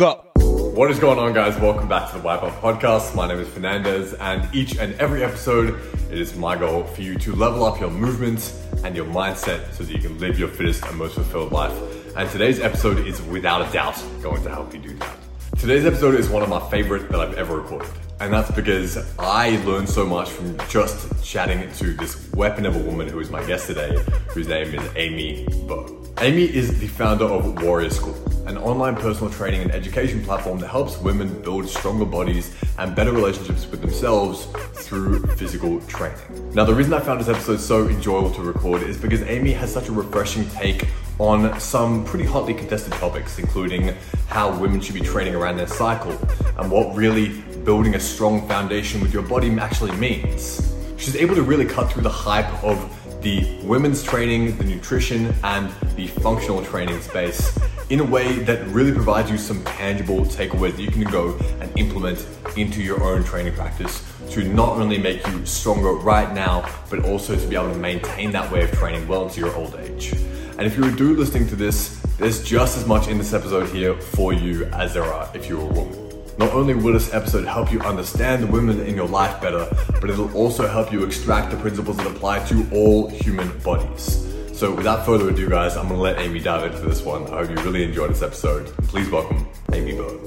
Go. What is going on, guys? Welcome back to the Wipe Up Podcast. My name is Fernandez, and each and every episode, it is my goal for you to level up your movement and your mindset so that you can live your fittest and most fulfilled life. And today's episode is without a doubt going to help you do that. Today's episode is one of my favorite that I've ever recorded. And that's because I learned so much from just chatting to this weapon of a woman who is my guest today, whose name is Amy Bowe. Amy is the founder of Warrior School, an online personal training and education platform that helps women build stronger bodies and better relationships with themselves through physical training. Now, the reason I found this episode so enjoyable to record is because Amy has such a refreshing take on some pretty hotly contested topics, including how women should be training around their cycle and what really building a strong foundation with your body actually means. She's able to really cut through the hype of the women's training, the nutrition, and the functional training space in a way that really provides you some tangible takeaways that you can go and implement into your own training practice to not only make you stronger right now, but also to be able to maintain that way of training well into your old age. And if you're a dude listening to this, there's just as much in this episode here for you as there are if you're a woman. Not only will this episode help you understand the women in your life better, but it'll also help you extract the principles that apply to all human bodies. So without further ado, guys, I'm gonna let Amy dive into this one. I hope you really enjoyed this episode. Please welcome Amy Bowe.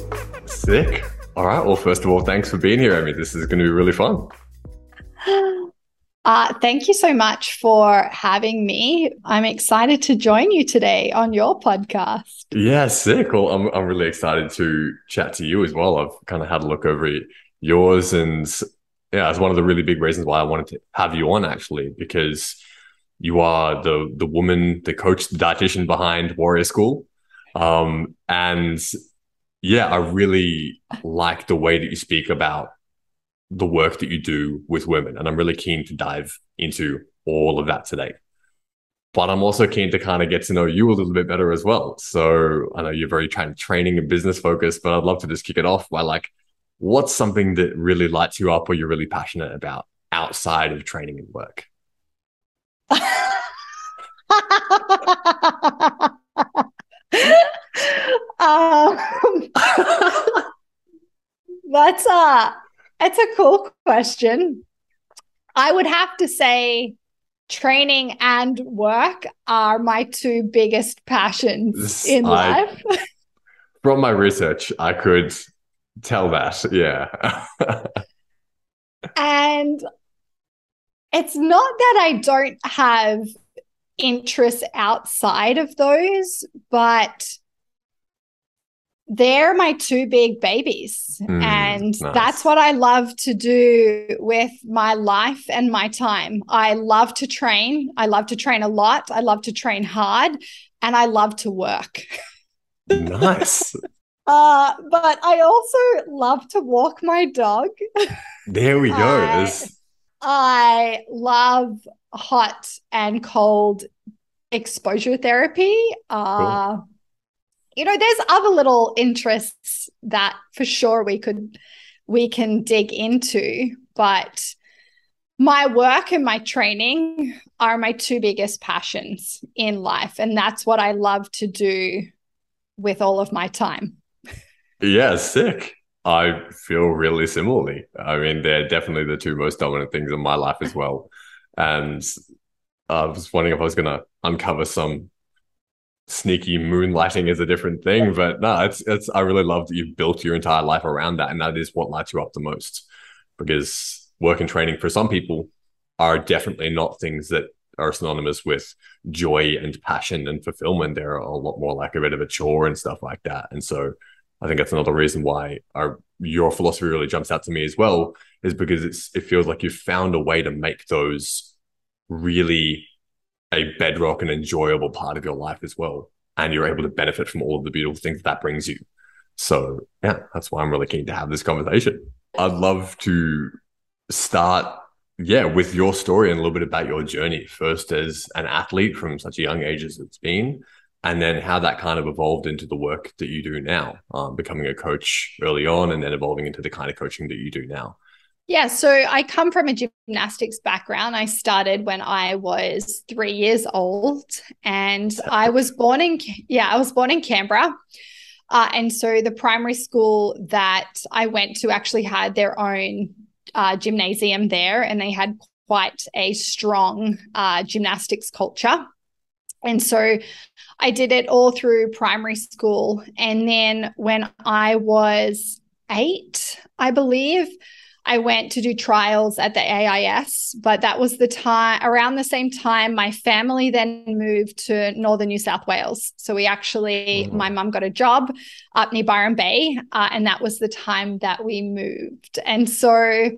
Sick. All right. Well, first of all, thanks for being here, Amy. This is going to be really fun. Uh, thank you so much for having me. I'm excited to join you today on your podcast. Yeah, sick. Well, I'm, I'm really excited to chat to you as well. I've kind of had a look over yours, and yeah, it's one of the really big reasons why I wanted to have you on actually, because you are the the woman, the coach, the dietitian behind Warrior School, um, and yeah, I really like the way that you speak about the work that you do with women. And I'm really keen to dive into all of that today. But I'm also keen to kind of get to know you a little bit better as well. So I know you're very tra- training and business focused, but I'd love to just kick it off by like, what's something that really lights you up or you're really passionate about outside of training and work? um, that's a it's a cool question. I would have to say training and work are my two biggest passions in I, life. from my research, I could tell that. Yeah. and it's not that I don't have interests outside of those, but they're my two big babies. Mm, and nice. that's what I love to do with my life and my time. I love to train. I love to train a lot. I love to train hard and I love to work. nice. Uh, but I also love to walk my dog. There we go. I, I love hot and cold exposure therapy. Uh, cool you know there's other little interests that for sure we could we can dig into but my work and my training are my two biggest passions in life and that's what i love to do with all of my time. Yeah sick. I feel really similarly. I mean they're definitely the two most dominant things in my life as well. And i was wondering if i was going to uncover some sneaky moonlighting is a different thing. But no, it's it's I really love that you've built your entire life around that, and that is what lights you up the most. Because work and training for some people are definitely not things that are synonymous with joy and passion and fulfillment. They're a lot more like a bit of a chore and stuff like that. And so I think that's another reason why our your philosophy really jumps out to me as well, is because it's it feels like you've found a way to make those really a bedrock and enjoyable part of your life as well. And you're able to benefit from all of the beautiful things that, that brings you. So, yeah, that's why I'm really keen to have this conversation. I'd love to start, yeah, with your story and a little bit about your journey. First, as an athlete from such a young age as it's been, and then how that kind of evolved into the work that you do now, um, becoming a coach early on, and then evolving into the kind of coaching that you do now. Yeah, so I come from a gymnastics background. I started when I was three years old, and I was born in yeah, I was born in Canberra. Uh, and so the primary school that I went to actually had their own uh, gymnasium there, and they had quite a strong uh, gymnastics culture. And so I did it all through primary school. And then when I was eight, I believe, I went to do trials at the AIS, but that was the time around the same time my family then moved to northern New South Wales. So we actually, mm-hmm. my mum got a job up near Byron Bay, uh, and that was the time that we moved. And so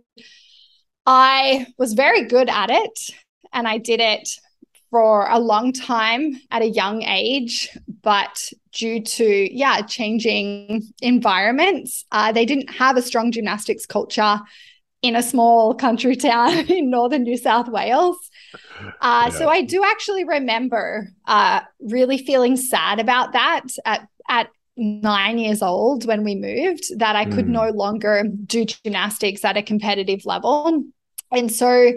I was very good at it, and I did it for a long time at a young age, but due to yeah changing environments, uh, they didn't have a strong gymnastics culture in a small country town in northern New South Wales. Uh, yeah. So I do actually remember uh, really feeling sad about that at at nine years old when we moved that I could mm. no longer do gymnastics at a competitive level, and so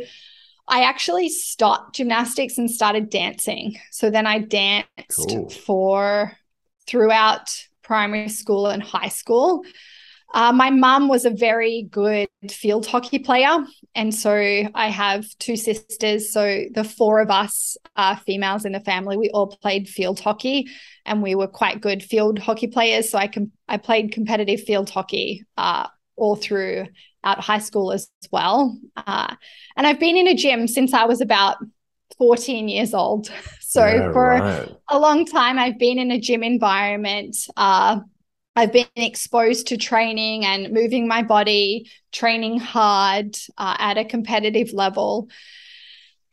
I actually stopped gymnastics and started dancing. So then I danced cool. for throughout primary school and high school. Uh, my mum was a very good field hockey player. And so I have two sisters. So the four of us are females in the family. We all played field hockey and we were quite good field hockey players. So I, com- I played competitive field hockey uh, all through at high school as well. Uh, and I've been in a gym since I was about 14 years old. So yeah, for right. a long time, I've been in a gym environment. Uh, I've been exposed to training and moving my body, training hard uh, at a competitive level.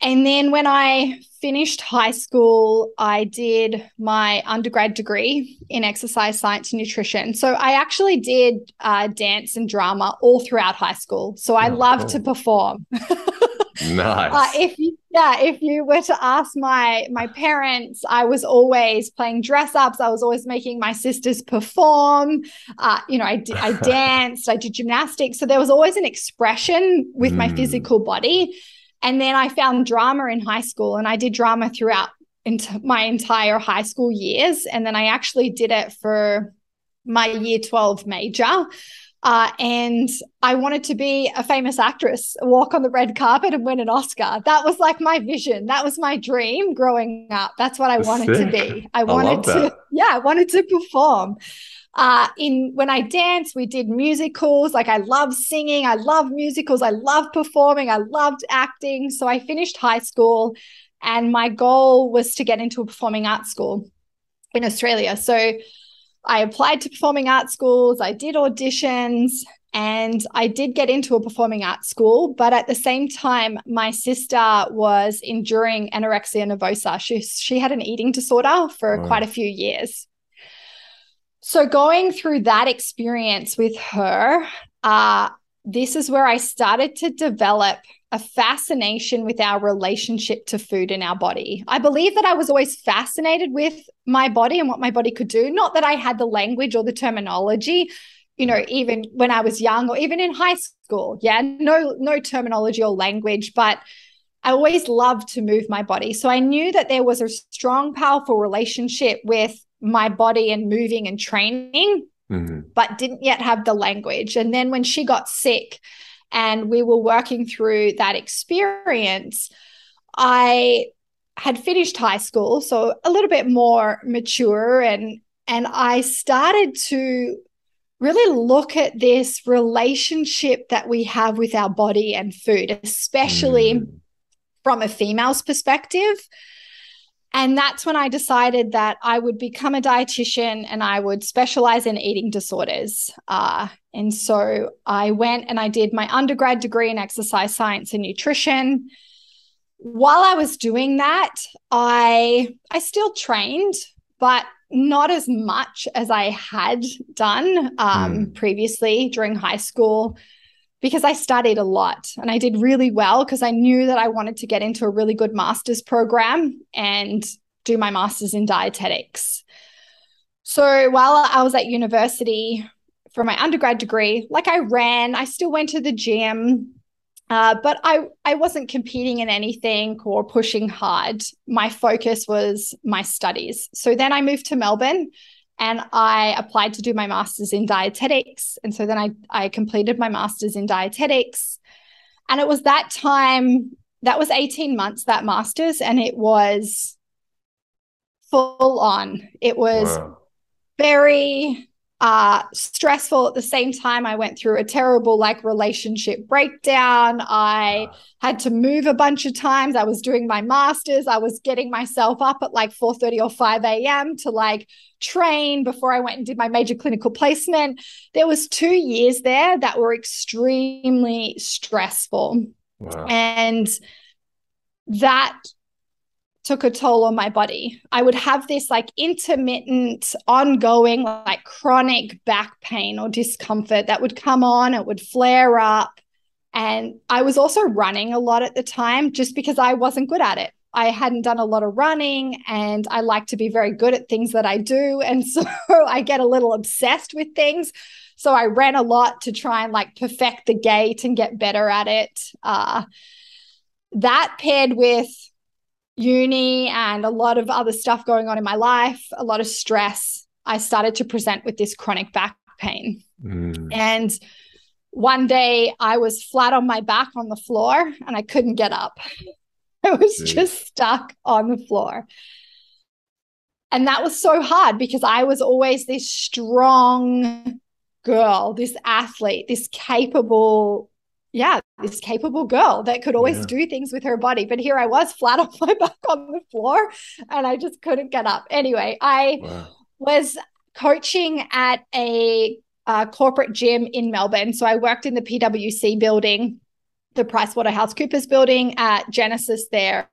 And then when I finished high school, I did my undergrad degree in exercise science and nutrition. So I actually did uh, dance and drama all throughout high school. So I oh, love cool. to perform. nice. Uh, if you, yeah, if you were to ask my my parents, I was always playing dress ups. I was always making my sisters perform. Uh, you know, I I danced. I did gymnastics. So there was always an expression with mm. my physical body. And then I found drama in high school and I did drama throughout into my entire high school years. And then I actually did it for my year 12 major. Uh, and I wanted to be a famous actress, walk on the red carpet and win an Oscar. That was like my vision. That was my dream growing up. That's what I wanted Sick. to be. I wanted I to, yeah, I wanted to perform uh, in when I dance, we did musicals. Like I love singing, I love musicals, I love performing, I loved acting. So I finished high school, and my goal was to get into a performing arts school in Australia. So I applied to performing arts schools, I did auditions, and I did get into a performing arts school. But at the same time, my sister was enduring anorexia nervosa. She, she had an eating disorder for wow. quite a few years. So, going through that experience with her, uh, this is where I started to develop a fascination with our relationship to food in our body. I believe that I was always fascinated with my body and what my body could do. Not that I had the language or the terminology, you know, even when I was young or even in high school. Yeah, no, no terminology or language, but I always loved to move my body. So I knew that there was a strong, powerful relationship with my body and moving and training, mm-hmm. but didn't yet have the language. And then when she got sick and we were working through that experience, I had finished high school, so a little bit more mature and and I started to really look at this relationship that we have with our body and food, especially mm. from a female's perspective. And that's when I decided that I would become a dietitian and I would specialize in eating disorders. Uh, and so I went and I did my undergrad degree in exercise science and nutrition. While I was doing that, I I still trained, but not as much as I had done um, mm. previously during high school because I studied a lot and I did really well because I knew that I wanted to get into a really good master's program and do my master's in dietetics. So while I was at university for my undergrad degree, like I ran, I still went to the gym, uh, but I I wasn't competing in anything or pushing hard. My focus was my studies. So then I moved to Melbourne and I applied to do my master's in dietetics. And so then I, I completed my master's in dietetics. And it was that time, that was 18 months, that master's, and it was full on. It was wow. very uh stressful at the same time. I went through a terrible like relationship breakdown. I had to move a bunch of times. I was doing my masters. I was getting myself up at like 4 30 or 5 a.m to like train before i went and did my major clinical placement. There was two years there that were extremely stressful. Wow. and that took a toll on my body. I would have this like intermittent, ongoing, like chronic back pain or discomfort that would come on, it would flare up. And I was also running a lot at the time just because I wasn't good at it. I hadn't done a lot of running and I like to be very good at things that I do. And so I get a little obsessed with things. So I ran a lot to try and like perfect the gait and get better at it. Uh, that paired with uni and a lot of other stuff going on in my life, a lot of stress, I started to present with this chronic back pain. Mm. And one day I was flat on my back on the floor and I couldn't get up. I was Jeez. just stuck on the floor. And that was so hard because I was always this strong girl, this athlete, this capable yeah, this capable girl that could always yeah. do things with her body. But here I was flat on my back on the floor and I just couldn't get up. Anyway, I wow. was coaching at a uh, corporate gym in Melbourne. So I worked in the PwC building, the PricewaterhouseCoopers building at Genesis there.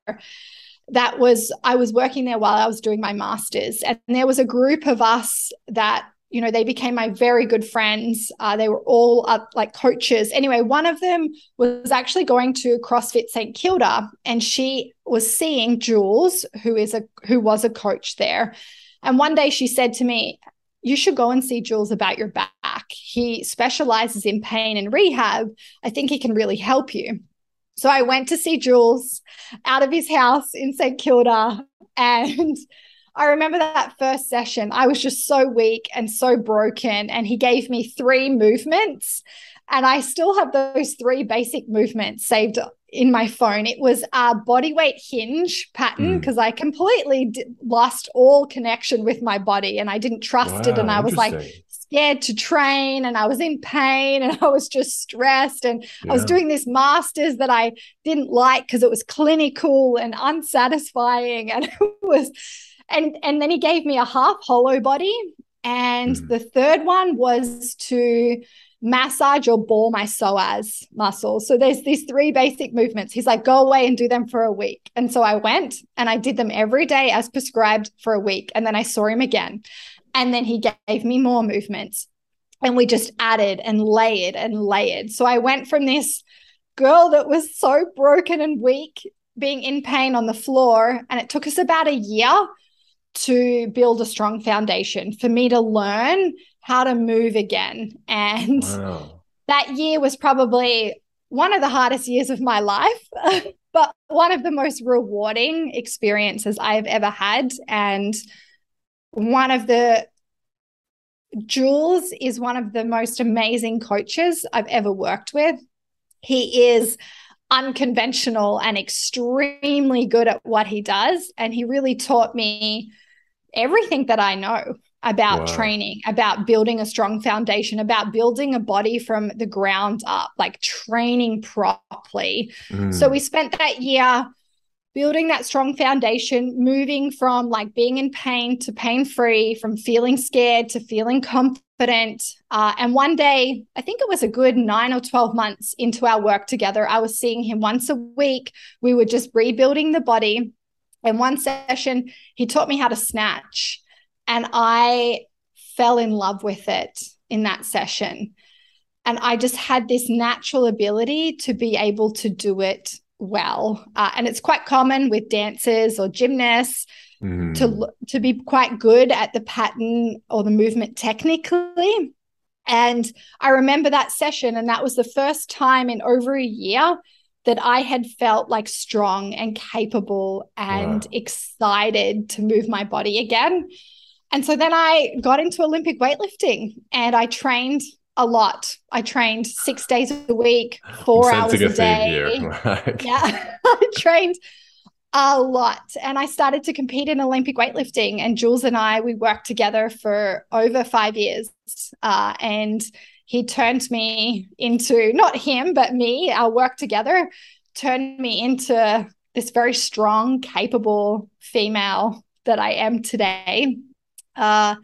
That was, I was working there while I was doing my master's. And there was a group of us that you know, they became my very good friends. Uh, they were all uh, like coaches. Anyway, one of them was actually going to CrossFit St Kilda, and she was seeing Jules, who is a who was a coach there. And one day she said to me, "You should go and see Jules about your back. He specializes in pain and rehab. I think he can really help you." So I went to see Jules out of his house in St Kilda, and I remember that first session. I was just so weak and so broken. And he gave me three movements. And I still have those three basic movements saved in my phone. It was a body weight hinge pattern because mm. I completely d- lost all connection with my body and I didn't trust wow, it. And I was like scared to train and I was in pain and I was just stressed. And yeah. I was doing this master's that I didn't like because it was clinical and unsatisfying. And it was and and then he gave me a half hollow body and mm. the third one was to massage or ball my psoas muscles. So there's these three basic movements. He's like, go away and do them for a week. And so I went and I did them every day as prescribed for a week. And then I saw him again. And then he gave me more movements. And we just added and layered and layered. So I went from this girl that was so broken and weak, being in pain on the floor. And it took us about a year to build a strong foundation for me to learn how to move again. And wow. that year was probably one of the hardest years of my life, but one of the most rewarding experiences I've ever had. And one of the Jules is one of the most amazing coaches I've ever worked with. He is unconventional and extremely good at what he does. And he really taught me everything that I know about wow. training, about building a strong foundation, about building a body from the ground up, like training properly. Mm. So we spent that year building that strong foundation, moving from like being in pain to pain free, from feeling scared to feeling confident. Uh, and one day, I think it was a good nine or 12 months into our work together, I was seeing him once a week. We were just rebuilding the body. In one session, he taught me how to snatch, and I fell in love with it in that session. And I just had this natural ability to be able to do it well. Uh, and it's quite common with dancers or gymnasts mm. to to be quite good at the pattern or the movement technically. And I remember that session, and that was the first time in over a year that I had felt like strong and capable and wow. excited to move my body again. And so then I got into Olympic weightlifting and I trained a lot. I trained six days a week, 4 hours a, a day. yeah, I trained a lot. And I started to compete in Olympic weightlifting. And Jules and I, we worked together for over five years. Uh, and he turned me into not him, but me, our work together turned me into this very strong, capable female that I am today. Uh,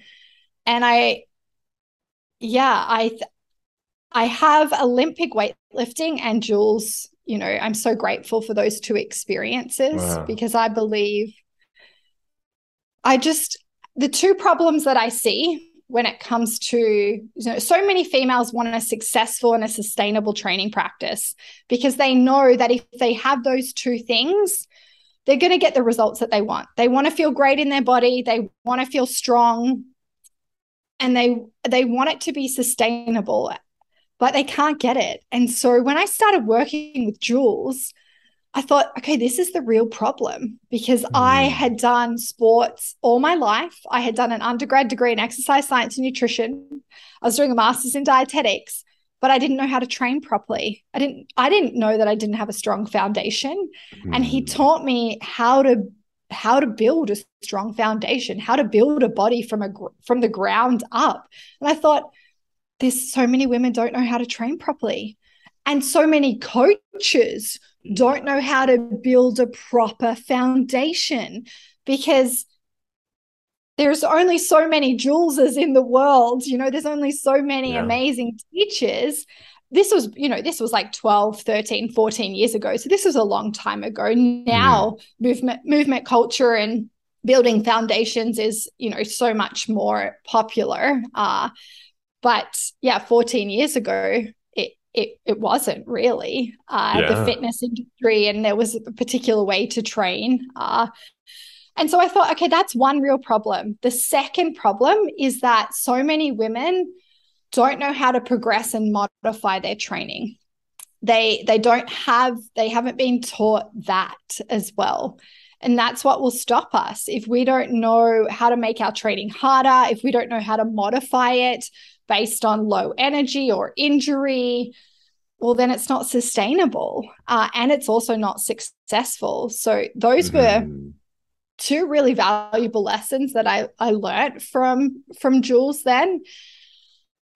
and I, yeah, I, I have Olympic weightlifting and Jules. You know, I'm so grateful for those two experiences wow. because I believe I just the two problems that I see when it comes to you know so many females want a successful and a sustainable training practice because they know that if they have those two things they're going to get the results that they want. They want to feel great in their body they want to feel strong and they they want it to be sustainable but they can't get it. And so when i started working with jules I thought, okay, this is the real problem because mm. I had done sports all my life. I had done an undergrad degree in exercise science and nutrition. I was doing a master's in dietetics, but I didn't know how to train properly. I didn't I didn't know that I didn't have a strong foundation. Mm. And he mm. taught me how to how to build a strong foundation, how to build a body from a from the ground up. And I thought there's so many women don't know how to train properly. And so many coaches don't know how to build a proper foundation because there's only so many Juleses in the world. You know, there's only so many yeah. amazing teachers. This was, you know, this was like 12, 13, 14 years ago. So this was a long time ago. Now, mm. movement, movement culture and building foundations is, you know, so much more popular. Uh, but yeah, 14 years ago, it it wasn't really uh, yeah. the fitness industry, and there was a particular way to train. Uh, and so I thought, okay, that's one real problem. The second problem is that so many women don't know how to progress and modify their training. They they don't have they haven't been taught that as well. And that's what will stop us. If we don't know how to make our training harder, if we don't know how to modify it based on low energy or injury, well, then it's not sustainable uh, and it's also not successful. So, those mm-hmm. were two really valuable lessons that I, I learned from from Jules then.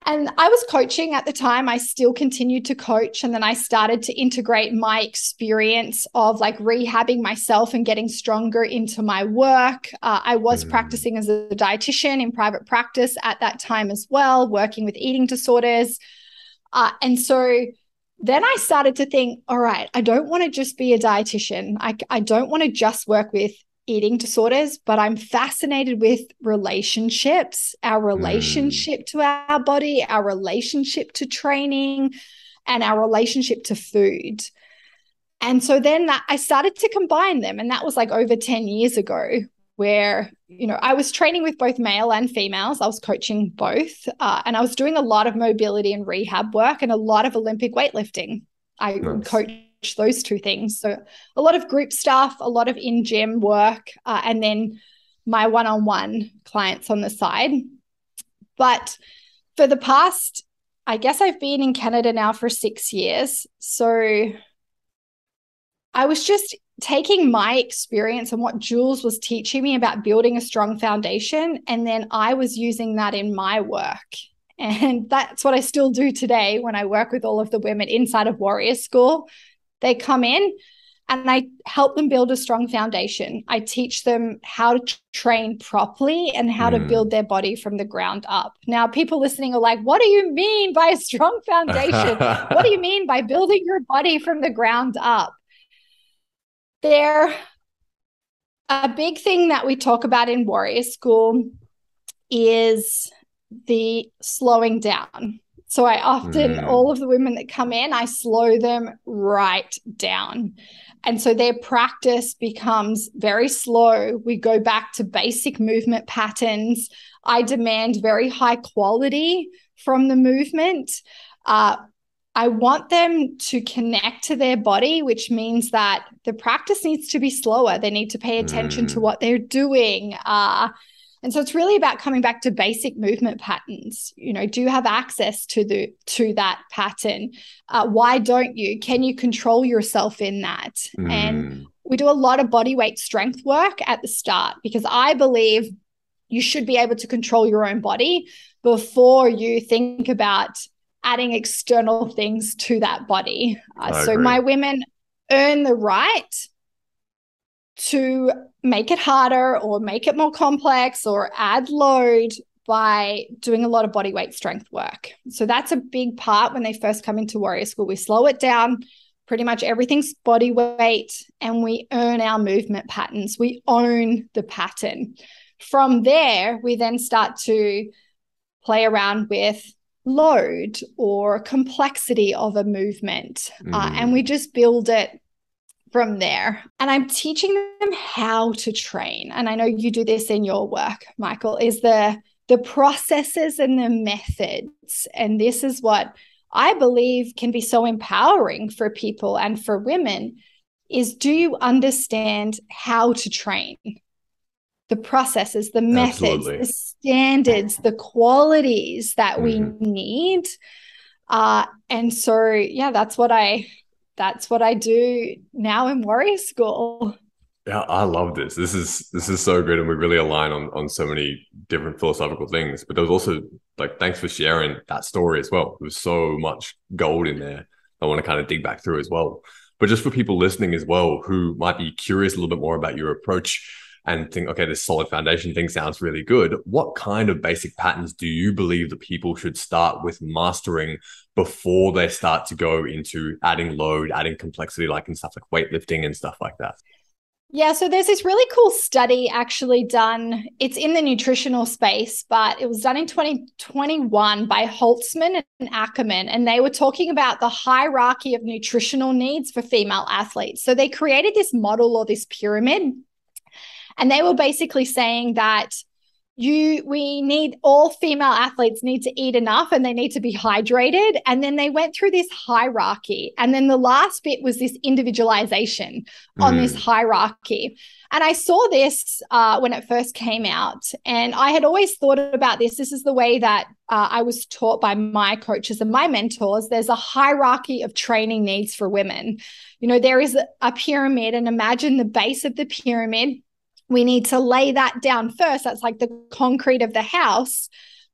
And I was coaching at the time. I still continued to coach. And then I started to integrate my experience of like rehabbing myself and getting stronger into my work. Uh, I was mm. practicing as a dietitian in private practice at that time as well, working with eating disorders. Uh, and so then I started to think, all right, I don't want to just be a dietitian. I, I don't want to just work with eating disorders, but I'm fascinated with relationships, our hmm. relationship mm. to our body, our relationship to training, and our relationship to food. And so then that, I started to combine them. And that was like over 10 years ago, where, you know, I was training with both male and females. I was coaching both. Uh, and I was doing a lot of mobility and rehab work and a lot of Olympic weightlifting. I nice. coach those two things. So a lot of group stuff, a lot of in gym work, uh, and then my one on one clients on the side. But for the past, I guess I've been in Canada now for six years. So I was just taking my experience and what Jules was teaching me about building a strong foundation. And then I was using that in my work. And that's what I still do today when I work with all of the women inside of Warrior School they come in and I help them build a strong foundation. I teach them how to train properly and how mm. to build their body from the ground up. Now, people listening are like, what do you mean by a strong foundation? what do you mean by building your body from the ground up? There, a big thing that we talk about in Warrior School is the slowing down. So I often, mm. all of the women that come in, I slow them right down. And so their practice becomes very slow. We go back to basic movement patterns. I demand very high quality from the movement. Uh, I want them to connect to their body, which means that the practice needs to be slower. They need to pay attention mm. to what they're doing. Uh, And so it's really about coming back to basic movement patterns. You know, do you have access to the to that pattern? Uh, why don't you? Can you control yourself in that? Mm. And we do a lot of body weight strength work at the start because I believe you should be able to control your own body before you think about adding external things to that body. Uh, so agree. my women earn the right to make it harder or make it more complex or add load by doing a lot of body weight strength work. So that's a big part when they first come into Warrior School. We slow it down. Pretty much everything's body weight, and we earn our movement patterns. We own the pattern. From there, we then start to play around with load or complexity of a movement. Mm. Uh, and we mm. just build it from there. And I'm teaching them how to train. And I know you do this in your work, Michael, is the the processes and the methods. And this is what I believe can be so empowering for people and for women is do you understand how to train? The processes, the methods, Absolutely. the standards, the qualities that mm-hmm. we need. Uh, and so, yeah, that's what I that's what I do now in Warrior School. Yeah, I love this. This is this is so good, and we really align on on so many different philosophical things. But there was also like, thanks for sharing that story as well. There was so much gold in there. I want to kind of dig back through as well. But just for people listening as well, who might be curious a little bit more about your approach and think, okay, this solid foundation thing sounds really good. What kind of basic patterns do you believe that people should start with mastering before they start to go into adding load, adding complexity, like in stuff like weightlifting and stuff like that? Yeah, so there's this really cool study actually done. It's in the nutritional space, but it was done in 2021 by Holtzman and Ackerman. And they were talking about the hierarchy of nutritional needs for female athletes. So they created this model or this pyramid and they were basically saying that you we need all female athletes need to eat enough and they need to be hydrated. And then they went through this hierarchy. And then the last bit was this individualization on this mm. hierarchy. And i saw this uh, when it first came out. And i had always thought about this. This is the way that uh, i was taught by my coaches and my mentors. There's a hierarchy of training needs for women. You know there is a pyramid and imagine the base of the pyramid we need to lay that down first. That's like the concrete of the house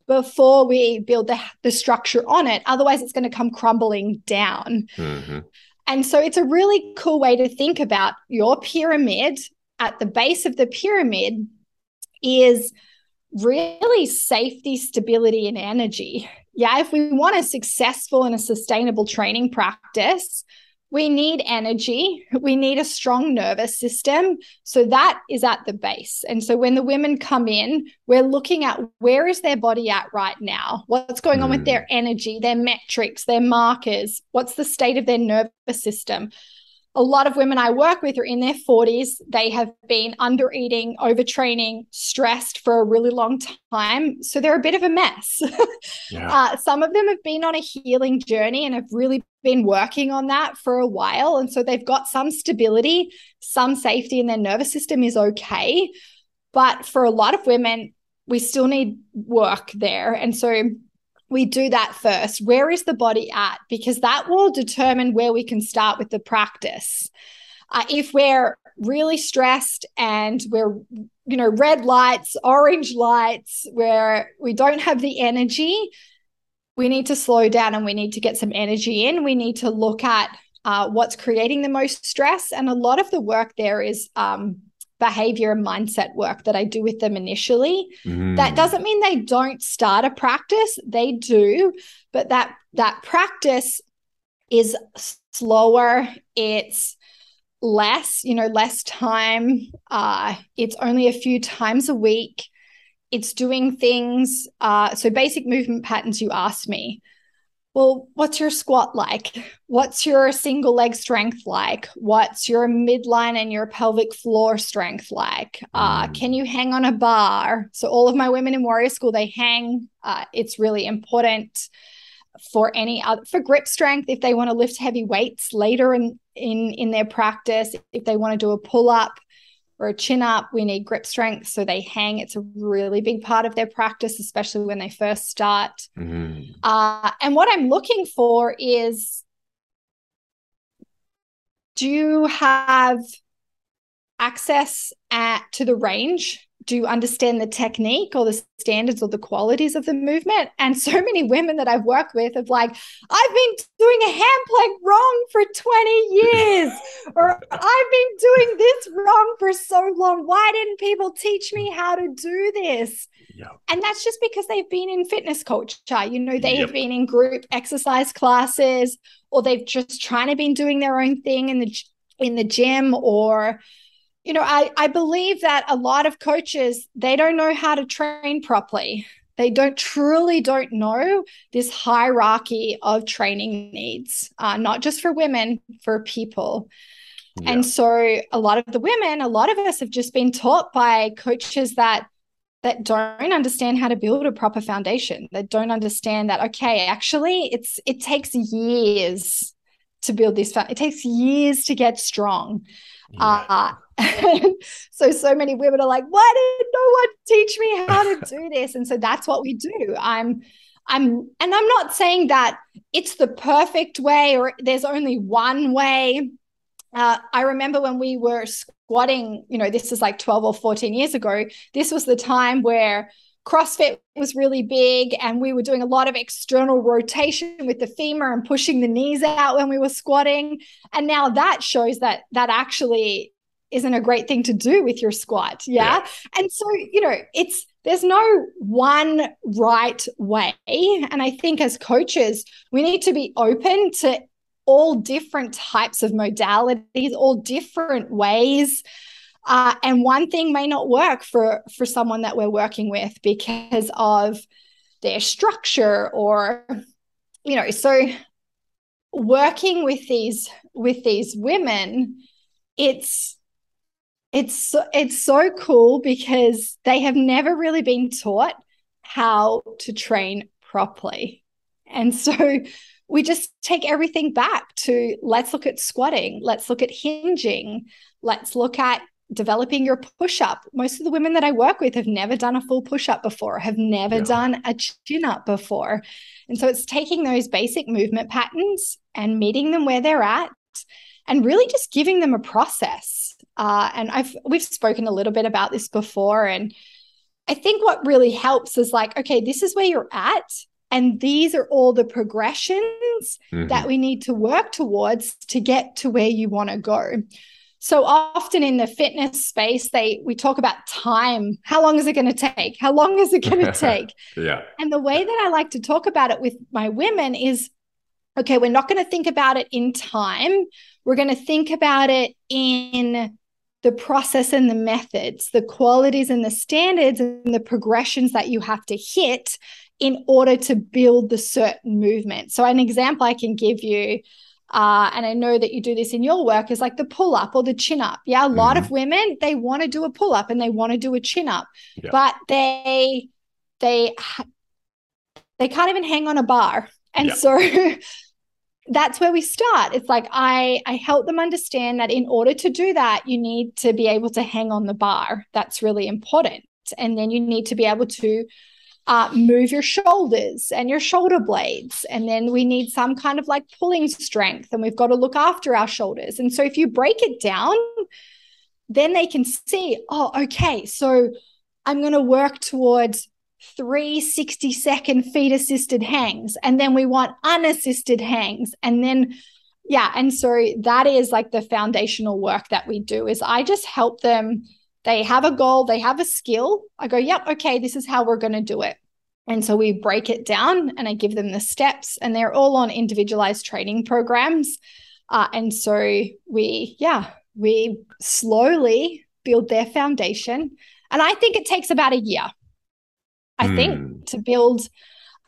before we build the, the structure on it. Otherwise, it's going to come crumbling down. Mm-hmm. And so it's a really cool way to think about your pyramid. At the base of the pyramid is really safety, stability, and energy. Yeah, if we want a successful and a sustainable training practice, we need energy. We need a strong nervous system. So that is at the base. And so when the women come in, we're looking at where is their body at right now? What's going mm. on with their hmm. energy, their metrics, their markers? What's the state of their nervous system? A lot of women I work with are in their 40s. They have been under eating, overtraining, stressed for a really long time. So they're a bit of a mess. Yeah. Uh, some of them have been on a healing journey and have really been working on that for a while. And so they've got some stability, some safety, and their nervous system is okay. But for a lot of women, we still need work there. And so we do that first. Where is the body at? Because that will determine where we can start with the practice. Uh, if we're really stressed and we're, you know, red lights, orange lights, where we don't have the energy, we need to slow down and we need to get some energy in. We need to look at uh, what's creating the most stress. And a lot of the work there is um, behavior and mindset work that I do with them initially. Mm. That doesn't mean they don't start a practice, they do, but that that practice is slower, it's less, you know, less time. Uh it's only a few times a week. It's doing things uh so basic movement patterns you asked me well, what's your squat like? What's your single leg strength like? What's your midline and your pelvic floor strength like? Uh, mm. Can you hang on a bar? So, all of my women in Warrior School, they hang. Uh, it's really important for any other for grip strength if they want to lift heavy weights later in in in their practice if they want to do a pull up or a chin up, we need grip strength. So they hang. It's a really big part of their practice, especially when they first start. Mm-hmm. Uh, and what I'm looking for is do you have access at, to the range do you understand the technique or the standards or the qualities of the movement? And so many women that I've worked with have like, I've been doing a hand plank wrong for 20 years, or I've been doing this wrong for so long. Why didn't people teach me how to do this? Yep. And that's just because they've been in fitness culture. You know, they've yep. been in group exercise classes, or they've just trying to been doing their own thing in the in the gym or you know, I, I believe that a lot of coaches, they don't know how to train properly. They don't truly don't know this hierarchy of training needs, uh, not just for women, for people. Yeah. And so a lot of the women, a lot of us have just been taught by coaches that that don't understand how to build a proper foundation that don't understand that okay actually it's it takes years to build this it takes years to get strong yeah. uh, so so many women are like why did no one teach me how to do this? And so that's what we do. I'm i'm and i'm not saying that it's the perfect way or there's only one way. Uh, i remember when we were squatting you know this is like 12 or 14 years ago this was the time where CrossFit was really big, and we were doing a lot of external rotation with the femur and pushing the knees out when we were squatting. And now that shows that that actually isn't a great thing to do with your squat. Yeah? yeah. And so, you know, it's there's no one right way. And I think as coaches, we need to be open to all different types of modalities, all different ways. Uh, and one thing may not work for for someone that we're working with because of their structure or you know so working with these with these women it's it's it's so cool because they have never really been taught how to train properly. And so we just take everything back to let's look at squatting, let's look at hinging, let's look at developing your push up. Most of the women that I work with have never done a full push up before, have never yeah. done a chin up before. And so it's taking those basic movement patterns and meeting them where they're at and really just giving them a process uh, and I've we've spoken a little bit about this before, and I think what really helps is like, okay, this is where you're at, and these are all the progressions mm-hmm. that we need to work towards to get to where you want to go. So often in the fitness space, they we talk about time. How long is it going to take? How long is it going to take? yeah. And the way that I like to talk about it with my women is okay, we're not going to think about it in time. We're going to think about it in the process and the methods, the qualities and the standards and the progressions that you have to hit in order to build the certain movement. So, an example I can give you, uh, and I know that you do this in your work, is like the pull up or the chin up. Yeah, a lot mm-hmm. of women they want to do a pull up and they want to do a chin up, yeah. but they they they can't even hang on a bar, and yeah. so that's where we start. It's like i i help them understand that in order to do that you need to be able to hang on the bar. That's really important. And then you need to be able to uh, move your shoulders and your shoulder blades. And then we need some kind of like pulling strength and we've got to look after our shoulders. And so if you break it down then they can see oh okay so i'm going to work towards three 60 second feet assisted hangs and then we want unassisted hangs and then yeah and so that is like the foundational work that we do is i just help them. They have a goal they have a skill. I go yep okay this is how we're going to do it. And so we break it down and i give them the steps and they're all on individualized training programs. Uh, and so we yeah we slowly build their foundation. And i think it takes about a year I mm. think, hmm. to build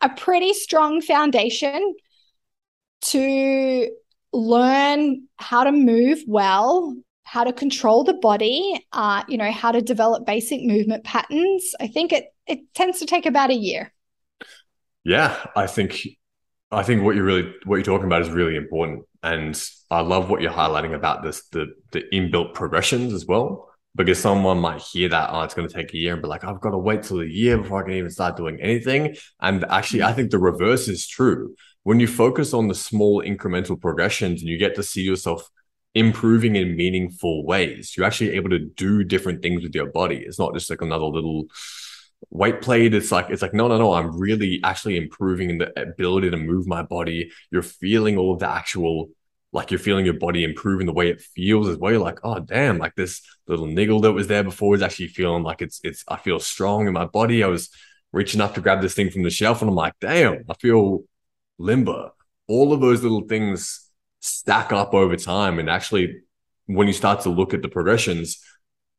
a pretty strong foundation to learn how to move well, how to control the body, uh, you know, how to develop basic movement patterns. I think it it tends to take about a year. Yeah, I think I think what you're really what you're talking about is really important, and I love what you're highlighting about this the the inbuilt progressions as well. Because someone might hear that, oh, it's going to take a year and be like, I've got to wait till a year before I can even start doing anything. And actually, I think the reverse is true. When you focus on the small incremental progressions and you get to see yourself improving in meaningful ways, you're actually able to do different things with your body. It's not just like another little weight plate. It's like, it's like, no, no, no, I'm really actually improving in the ability to move my body. You're feeling all of the actual like you're feeling your body improving the way it feels as well. You're like, oh damn, like this little niggle that was there before is actually feeling like it's it's I feel strong in my body. I was reaching up to grab this thing from the shelf and I'm like, damn, I feel limber. All of those little things stack up over time. And actually, when you start to look at the progressions,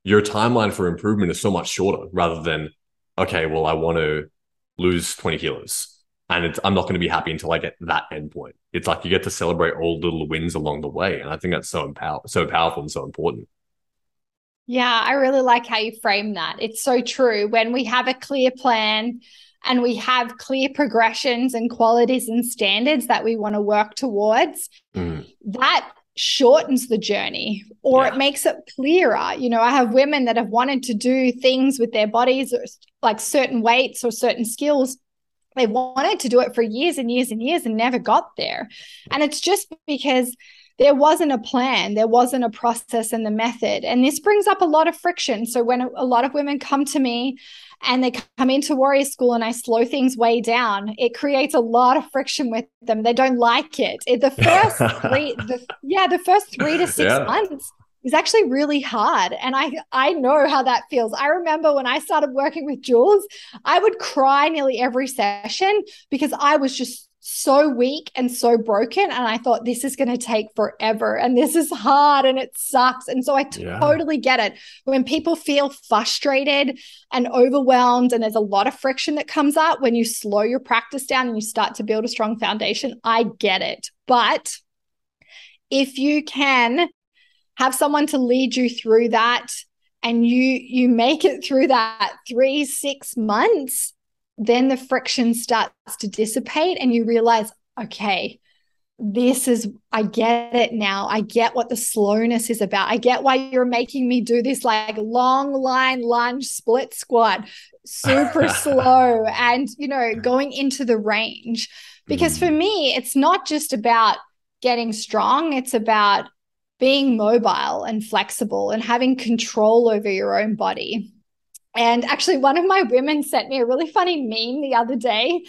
your timeline for improvement is so much shorter rather than, okay, well, I want to lose 20 kilos and I'm not going to be happy until I get that endpoint. It's like you get to celebrate all little wins along the way, and I think that's so empower- so powerful and so important. Yeah, I really like how you frame that. It's so true. When we have a clear plan and we have clear progressions and qualities and standards that we want to work towards, mm. that shortens the journey or yeah. it makes it clearer. You know, I have women that have wanted to do things with their bodies, like certain weights or certain skills they wanted to do it for years and years and years and never got there. And it's just because there wasn't a plan, there wasn't a process and the method. And this brings up a lot of friction. So when a lot of women come to me and they come into warrior school and I slow things way down, it creates a lot of friction with them. They don't like it. The first three, the, yeah, the first three to six yeah. months is actually really hard and i i know how that feels. I remember when i started working with jules i would cry nearly every session because i was just so weak and so broken and i thought this is going to take forever and this is hard and it sucks. And so i yeah. totally get it. When people feel frustrated and overwhelmed and there's a lot of friction that comes up when you slow your practice down and you start to build a strong foundation i get it. But if you can have someone to lead you through that and you you make it through that 3 6 months then the friction starts to dissipate and you realize okay this is I get it now. I get what the slowness is about. I get why you're making me do this like long line lunge split squat, super slow and you know, going into the range. Because for mm. me, it's not just about getting strong, it's about being mobile and flexible and having control over your own body. And actually, one of my women sent me a really funny meme the other day.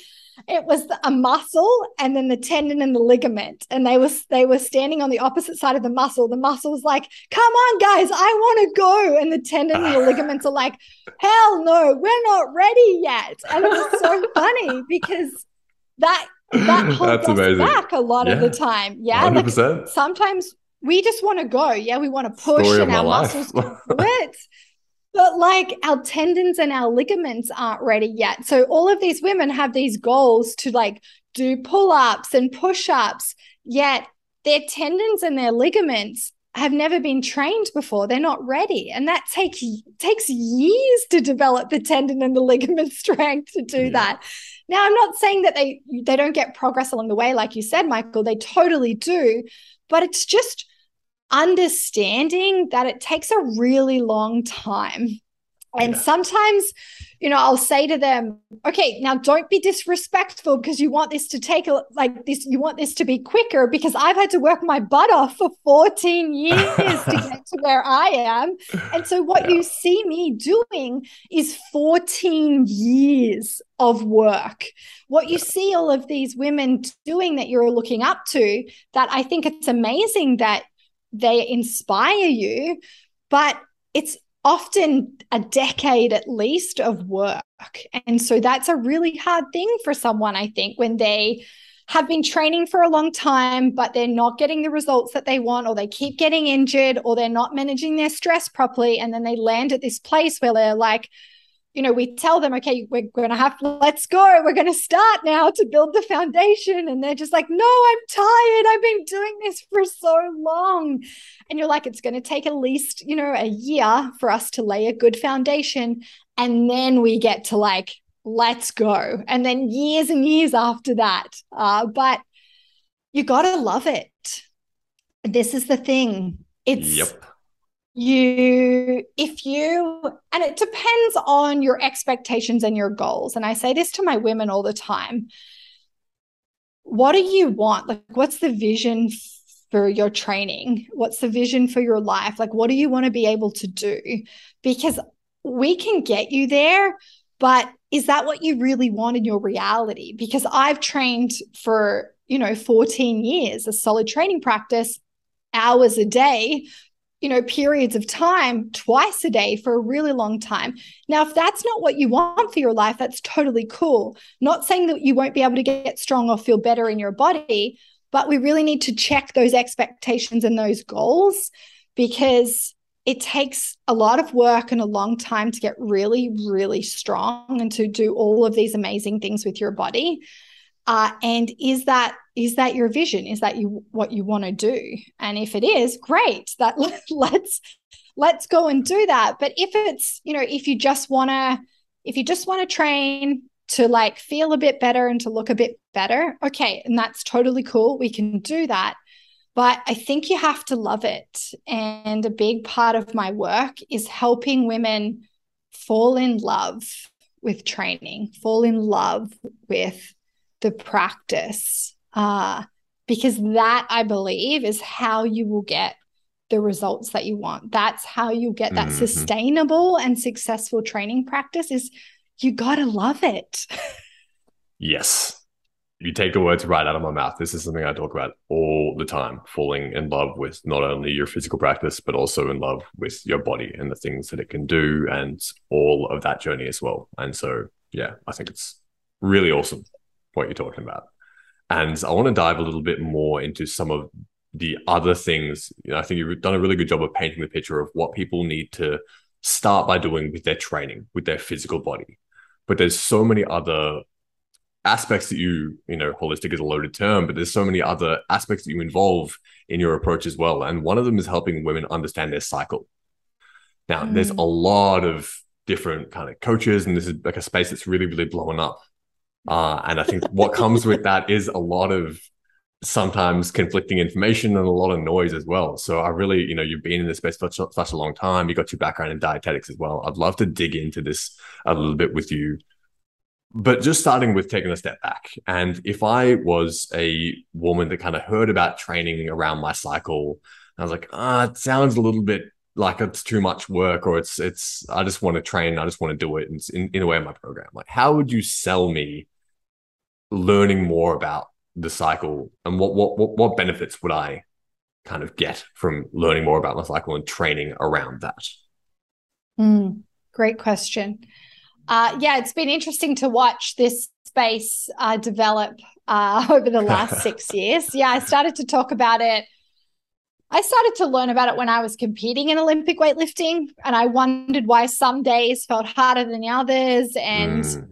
It was a muscle and then the tendon and the ligament, and they was they were standing on the opposite side of the muscle. The muscle was like, "Come on, guys, I want to go," and the tendon and the ligaments are like, "Hell no, we're not ready yet." And it's so funny because that that holds us back a lot yeah. of the time. Yeah, 100%. like sometimes we just want to go. Yeah, we want to push Story and our muscles quit. but like our tendons and our ligaments aren't ready yet. So all of these women have these goals to like do pull-ups and push-ups, yet their tendons and their ligaments have never been trained before. They're not ready. And that takes takes years to develop the tendon and the ligament strength to do yeah. that. Now, I'm not saying that they they don't get progress along the way, like you said, Michael. They totally do, but it's just understanding that it takes a really long time. And yeah. sometimes, you know, I'll say to them, okay, now don't be disrespectful because you want this to take a, like this, you want this to be quicker because I've had to work my butt off for 14 years to get to where I am. And so what yeah. you see me doing is 14 years of work. What you see all of these women doing that you're looking up to, that I think it's amazing that they inspire you, but it's often a decade at least of work. And so that's a really hard thing for someone, I think, when they have been training for a long time, but they're not getting the results that they want, or they keep getting injured, or they're not managing their stress properly. And then they land at this place where they're like, you know, we tell them, okay, we're going to have, let's go. We're going to start now to build the foundation. And they're just like, no, I'm tired. I've been doing this for so long. And you're like, it's going to take at least, you know, a year for us to lay a good foundation. And then we get to like, let's go. And then years and years after that. Uh, but you got to love it. This is the thing. It's, yep you if you and it depends on your expectations and your goals. And i say this to my women all the time. What do you want? Like what's the vision for your training? What's the vision for your life? Like what do you want to be able to do? Because we can get you there but is that what you really want in your reality? Because i've trained for you know 14 years a solid training practice hours a day you know, periods of time twice a day for a really long time. Now, if that's not what you want for your life, that's totally cool. Not saying that you won't be able to get strong or feel better in your body, but we really need to check those expectations and those goals because it takes a lot of work and a long time to get really, really strong and to do all of these amazing things with your body. Uh, and is that is that your vision? Is that you what you want to do? And if it is great. That let's let's go and do that. But if it's you know if you just want to if you just want to train to like feel a bit better and to look a bit better okay and that's totally cool. We can do that. But i think you have to love it. And a big part of my work is helping women fall in love with training fall in love with the practice uh, because that I believe is how you will get the results that you want. That's how you get that mm-hmm. sustainable and successful training practice is you got to love it. yes. You take the words right out of my mouth. This is something I talk about all the time, falling in love with not only your physical practice, but also in love with your body and the things that it can do and all of that journey as well. And so, yeah, I think it's really awesome what you're talking about. And I want to dive a little bit more into some of the other things. You know, I think you've done a really good job of painting the picture of what people need to start by doing with their training, with their physical body. But there's so many other aspects that you, you know, holistic is a loaded term, but there's so many other aspects that you involve in your approach as well. And one of them is helping women understand their cycle. Now, mm. there's a lot of different kind of coaches, and this is like a space that's really, really blowing up uh, and I think what comes with that is a lot of sometimes conflicting information and a lot of noise as well. So I really, you know, you've been in this space for such, a long time. You got your background in dietetics as well. I'd love to dig into this a little bit with you. But just starting with taking a step back. And if I was a woman that kind of heard about training around my cycle, I was like, ah, it sounds a little bit like it's too much work or it's it's I just want to train, I just want to do it in, in a way in my program. Like how would you sell me learning more about the cycle and what what what, what benefits would I kind of get from learning more about the cycle and training around that? Mm, great question. Uh, yeah, it's been interesting to watch this space uh, develop uh, over the last six years. Yeah, I started to talk about it. I started to learn about it when I was competing in Olympic weightlifting, and I wondered why some days felt harder than the others. And mm.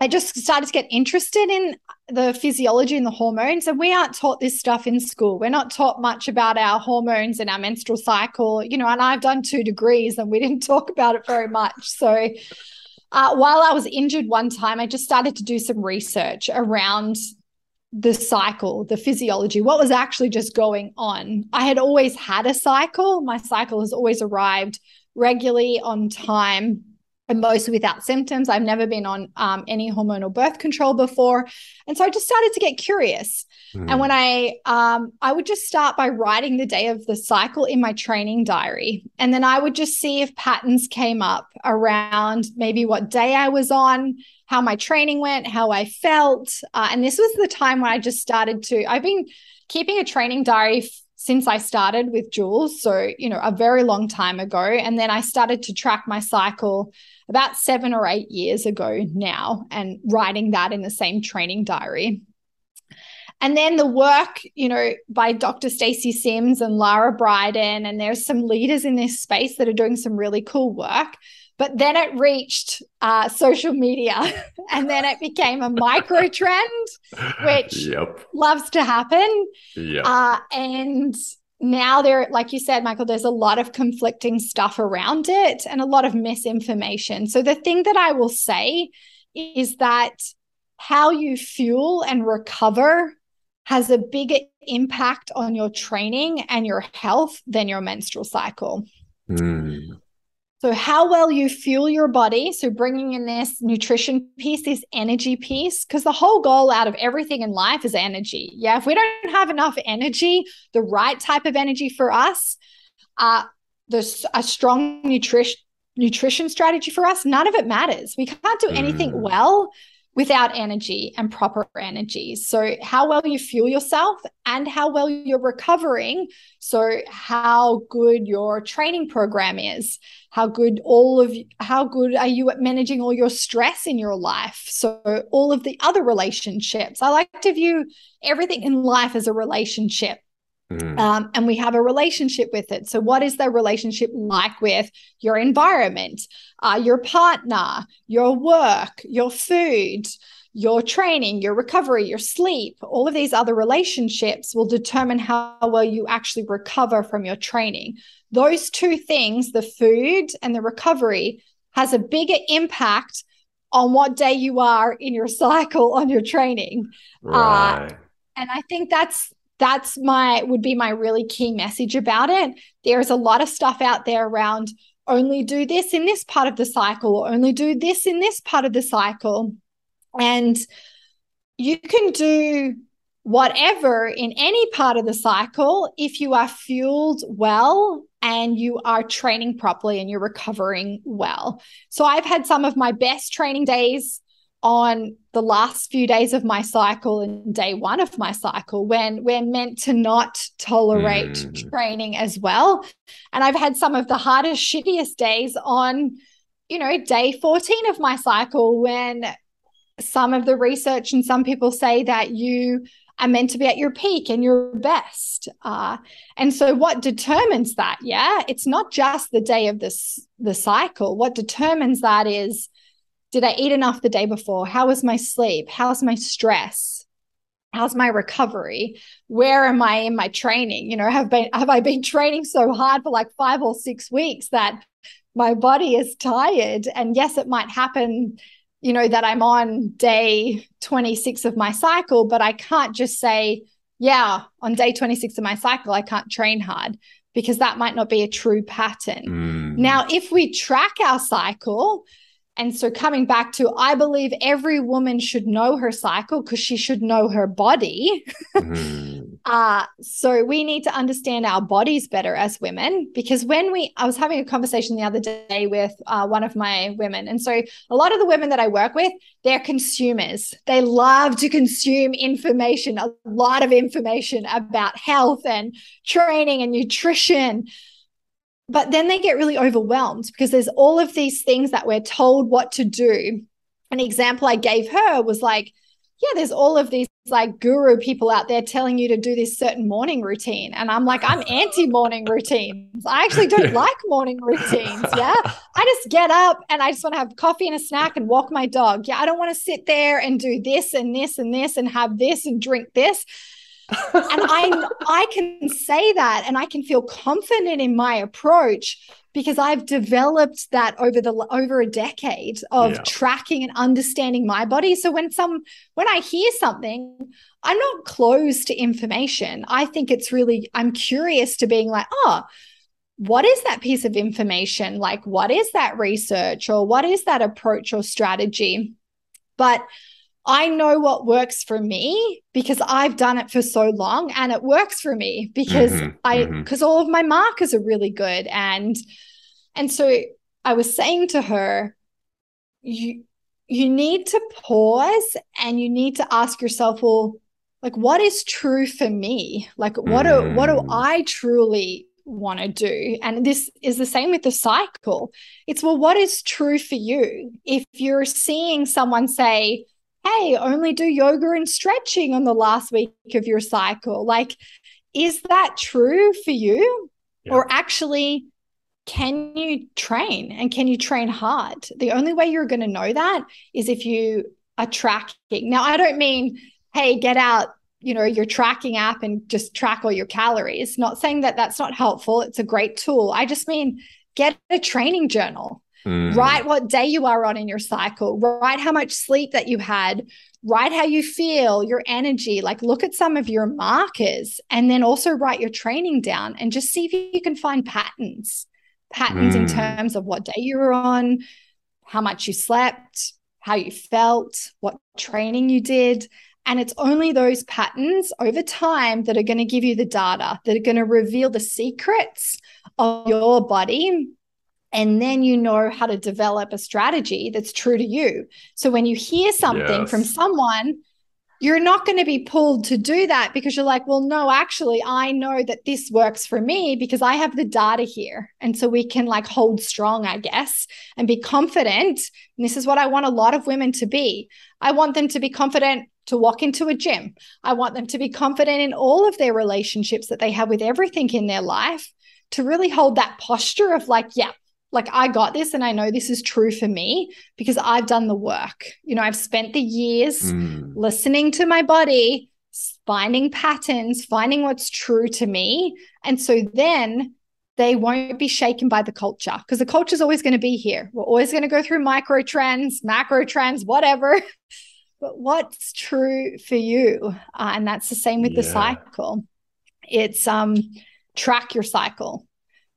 I just started to get interested in the physiology and the hormones. And we aren't taught this stuff in school. We're not taught much about our hormones and our menstrual cycle, you know. And I've done two degrees and we didn't talk about it very much. So uh, while I was injured one time, I just started to do some research around the cycle, the physiology, what was actually just going on. I had always had a cycle. My cycle has always arrived regularly on time and mostly without symptoms. I've never been on um, any hormonal birth control before, and so I just started to get curious. Mm. And when I um, I would just start by writing the day of the cycle in my training diary, and then I would just see if patterns came up around maybe what day I was on, how my training went, how I felt, uh, and this was the time when I just started to. I've been keeping a training diary since I started with Jules. So, you know, a very long time ago. And then I started to track my cycle about seven or eight years ago now and writing that in the same training diary. And then the work, you know, by Dr. Stacy Sims and Lara Briden, and there's some leaders in this space that are doing some really cool work. But then it reached uh, social media and then it became a micro trend, which yep. loves to happen. Yep. Uh, and now there, like you said, Michael, there's a lot of conflicting stuff around it and a lot of misinformation. So the thing that I will say is that how you fuel and recover has a bigger impact on your training and your health than your menstrual cycle. Mm. So, how well you fuel your body. So, bringing in this nutrition piece, this energy piece, because the whole goal out of everything in life is energy. Yeah. If we don't have enough energy, the right type of energy for us, uh, there's a strong nutrition nutrition strategy for us, none of it matters. We can't do anything mm. well without energy and proper energy. So, how well you fuel yourself and how well you're recovering. So, how good your training program is, how good all of how good are you at managing all your stress in your life. So, all of the other relationships. I like to view everything in life as a relationship. Mm. Um, and we have a relationship with it. So, what is the relationship like with your environment, uh, your partner, your work, your food, your training, your recovery, your sleep? All of these other relationships will determine how well you actually recover from your training. Those two things, the food and the recovery, has a bigger impact on what day you are in your cycle on your training. Uh, right. Uh, and I think that's that's my would be my really key message about it there's a lot of stuff out there around only do this in this part of the cycle or only do this in this part of the cycle and you can do whatever in any part of the cycle if you are fueled well and you are training properly and you're recovering well. So I've had some of my best training days on the last few days of my cycle and day one of my cycle when we're meant to not tolerate mm. training as well. And I've had some of the hardest, shittiest days on, you know, day 14 of my cycle when some of the research and some people say that you are meant to be at your peak and your best. Uh, and so what determines that? Yeah, it's not just the day of this the cycle. What determines that is did I eat enough the day before? How was my sleep? How's my stress? How's my recovery? Where am I in my training? You know, have been have I been training so hard for like 5 or 6 weeks that my body is tired and yes it might happen you know that I'm on day 26 of my cycle but I can't just say yeah on day 26 of my cycle I can't train hard because that might not be a true pattern. Mm. Now if we track our cycle and so, coming back to, I believe every woman should know her cycle because she should know her body. mm. uh, so, we need to understand our bodies better as women because when we, I was having a conversation the other day with uh, one of my women. And so, a lot of the women that I work with, they're consumers. They love to consume information, a lot of information about health and training and nutrition but then they get really overwhelmed because there's all of these things that we're told what to do. An example I gave her was like, yeah, there's all of these like guru people out there telling you to do this certain morning routine. And I'm like, I'm anti morning routines. I actually don't yeah. like morning routines. Yeah. I just get up and I just want to have coffee and a snack and walk my dog. Yeah. I don't want to sit there and do this and this and this and have this and drink this and I I can say that and I can feel confident in my approach because I've developed that over the over a decade of yeah. tracking and understanding my body. So when some when I hear something, I'm not closed to information. I think it's really I'm curious to being like, oh, what is that piece of information? Like what is that research or what is that approach or strategy? But I know what works for me because I've done it for so long and it works for me because mm-hmm, I because mm-hmm. all of my markers are really good and and so I was saying to her you you need to pause and you need to ask yourself well like what is true for me like what mm. do what do mm. I truly want to do and this is the same with the cycle it's well what is true for you if you're seeing someone say hey, only do yoga and stretching on the last week of your cycle. Like, is that true for you? Yeah. Or actually, can you train and can you train hard? The only way you're going to know that is if you are tracking. Now, I don't mean, hey, get out you know your tracking app and just track all your calories not saying that that's not helpful it's a great tool i just mean get a training journal Mm. Write what day you are on in your cycle. Write how much sleep that you had. Write how you feel, your energy. Like look at some of your markers and then also write your training down and just see if you can find patterns. patterns mm. in terms of what day you were on, how much you slept, how you felt, what training you did. And it's only those patterns over time that are going to give you the data, that are going to reveal the secrets of your body. And then you know how to develop a strategy that's true to you. So when you hear something Yes. from someone, you're not going to be pulled to do that because you're like, well, no, actually, I know that this works for me because I have the data here. And so we can like hold strong, I guess, and be confident. And this is what I want a lot of women to be. I want them to be confident to walk into a gym. I want them to be confident in all of their relationships that they have with everything in their life to really hold that posture of like, yeah, like I got this and I know this is true for me because I've done the work. You know, I've spent the years Mm. listening to my body, finding patterns, finding what's true to me. And so then they won't be shaken by the culture because the culture is always going to be here. We're always going to go through micro trends, macro trends, whatever. but what's true for you? Uh, and that's the same with the cycle. It's um track your cycle.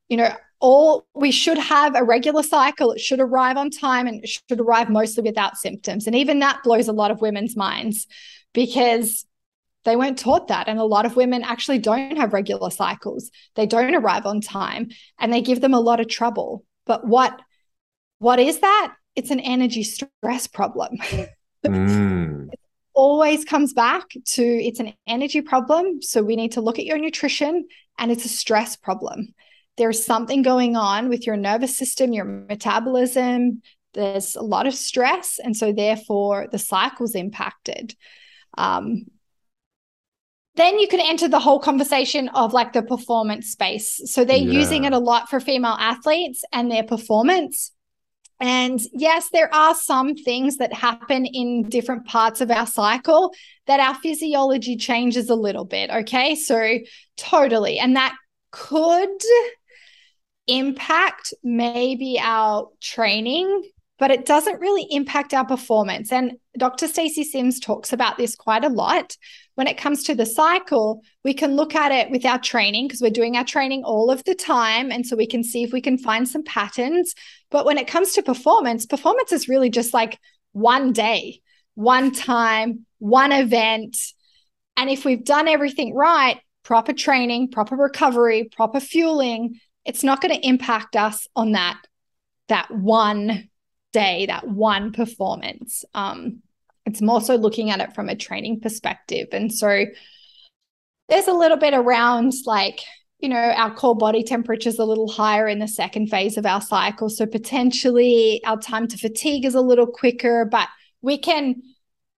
You know, all we should have a regular cycle. It should arrive on time and it should arrive mostly without symptoms. And even that blows a lot of women's minds because they weren't taught that. And a lot of women actually don't have regular cycles. They don't arrive on time and they give them a lot of trouble. But what what is that? It's an energy stress problem. Mm. always comes back to it's an energy problem. So we need to look at your nutrition and it's a stress problem. There's something going on with your nervous system, your metabolism. There's a lot of stress. And so therefore the cycle's impacted. Um, then you can enter the whole conversation of like the performance space. So they're using it a lot for female athletes and their performance. And yes, there are some things that happen in different parts of our cycle that our physiology changes a little bit. Okay. So, totally. And that could impact maybe our training, but it doesn't really impact our performance. And Dr. stacy Sims talks about this quite a lot. When it comes to the cycle, we can look at it with our training because we're doing our training all of the time. And so we can see if we can find some patterns. But when it comes to performance, performance is really just like one day, one time, one event. And if we've done everything right, proper training, proper recovery, proper fueling, it's not going to impact us on that that one day, that one performance. Um, it's more so looking at it from a training perspective. And so there's a little bit around like, you know, our core body temperature is a little higher in the second phase of our cycle. So potentially our time to fatigue is a little quicker, but we can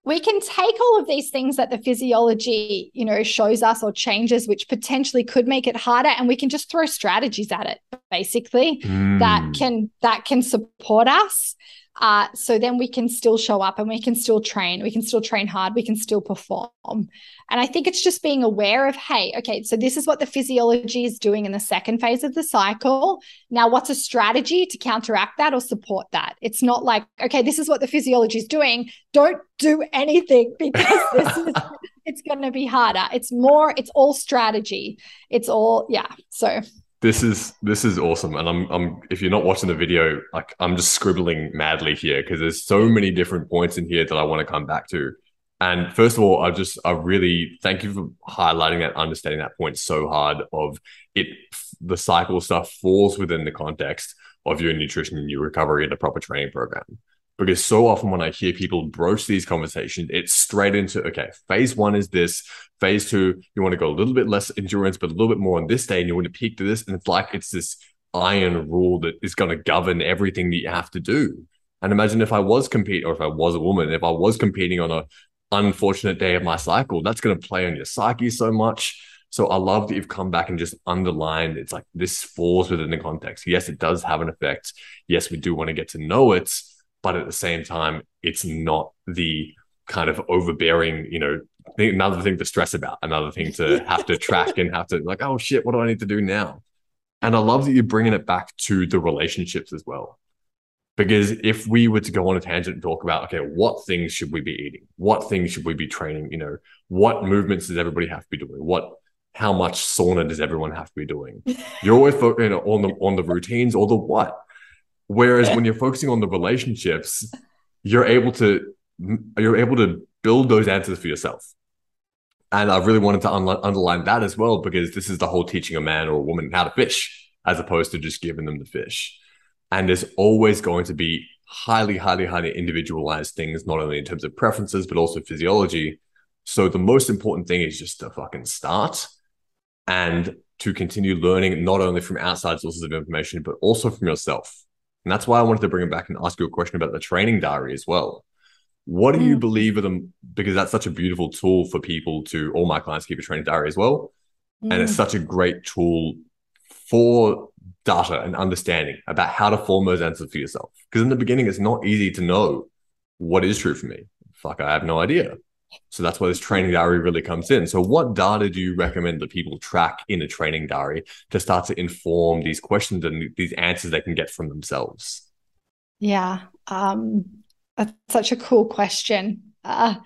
we can take all of these things that the physiology you know shows us or changes which potentially could make it harder and we can just throw strategies at it basically that Mm. can that can support us uh, so then we can still show up and we can still train. We can still train hard. We can still perform. And i think it's just being aware of hey okay so this is what the physiology is doing in the second phase of the cycle. Now what's a strategy to counteract that or support that? It's not like okay this is what the physiology is doing. Don't do anything because this is it's going to be harder. It's more it's all strategy. It's all yeah so This is this is awesome, and I'm I'm if you're not watching the video, like I'm just scribbling madly here because there's so many different points in here that I want to come back to. And first of all, I just I really thank you for highlighting that, understanding that point so hard. Of it, the cycle stuff falls within the context of your nutrition and your recovery and a proper training program. Because so often when I hear people broach these conversations, it's straight into okay, phase one is this, phase two, you want to go a little bit less endurance, but a little bit more on this day, and you want to peak to this. And it's like it's this iron rule that is going to govern everything that you have to do. And imagine if I was competing, or if I was a woman, if I was competing on a unfortunate day of my cycle, that's going to play on your psyche so much. So I love that you've come back and just underlined it's like this falls within the context. Yes, it does have an effect. Yes, we do want to get to know it, but at the same time, it's not the kind of overbearing, you know, thing, another thing to stress about, another thing to have to track and have to like, oh shit, what do I need to do now? And I love that you're bringing it back to the relationships as well. Because if we were to go on a tangent and talk about, okay, what things should we be eating? What things should we be training? You know, what movements does everybody have to be doing? What how much sauna does everyone have to be doing? You're always you know, on the on the routines or the what. Whereas when you're focusing on the relationships, you're able to you're able to build those answers for yourself. And I really wanted to un- underline that as well because this is the whole teaching a man or a woman how to fish, as opposed to just giving them the fish. And there's always going to be highly, highly, highly individualized things, not only in terms of preferences, but also physiology. So the most important thing is just to fucking start and to continue learning not only from outside sources of information, but also from yourself. And that's why I wanted to bring it back and ask you a question about the training diary as well. What do you mm. believe are them? Because that's such a beautiful tool for people to, all my clients keep a training diary as well. Mm. And it's mm. such a great tool for data and understanding about how to form those answers for yourself. Because in the beginning, it's not easy to know what is true for me. Fuck, I have no idea. So that's where this training diary really comes in. So, what data do you recommend that people track in a training diary to start to inform these questions and these answers they can get from themselves? Yeah, um, that's such a cool question. Uh,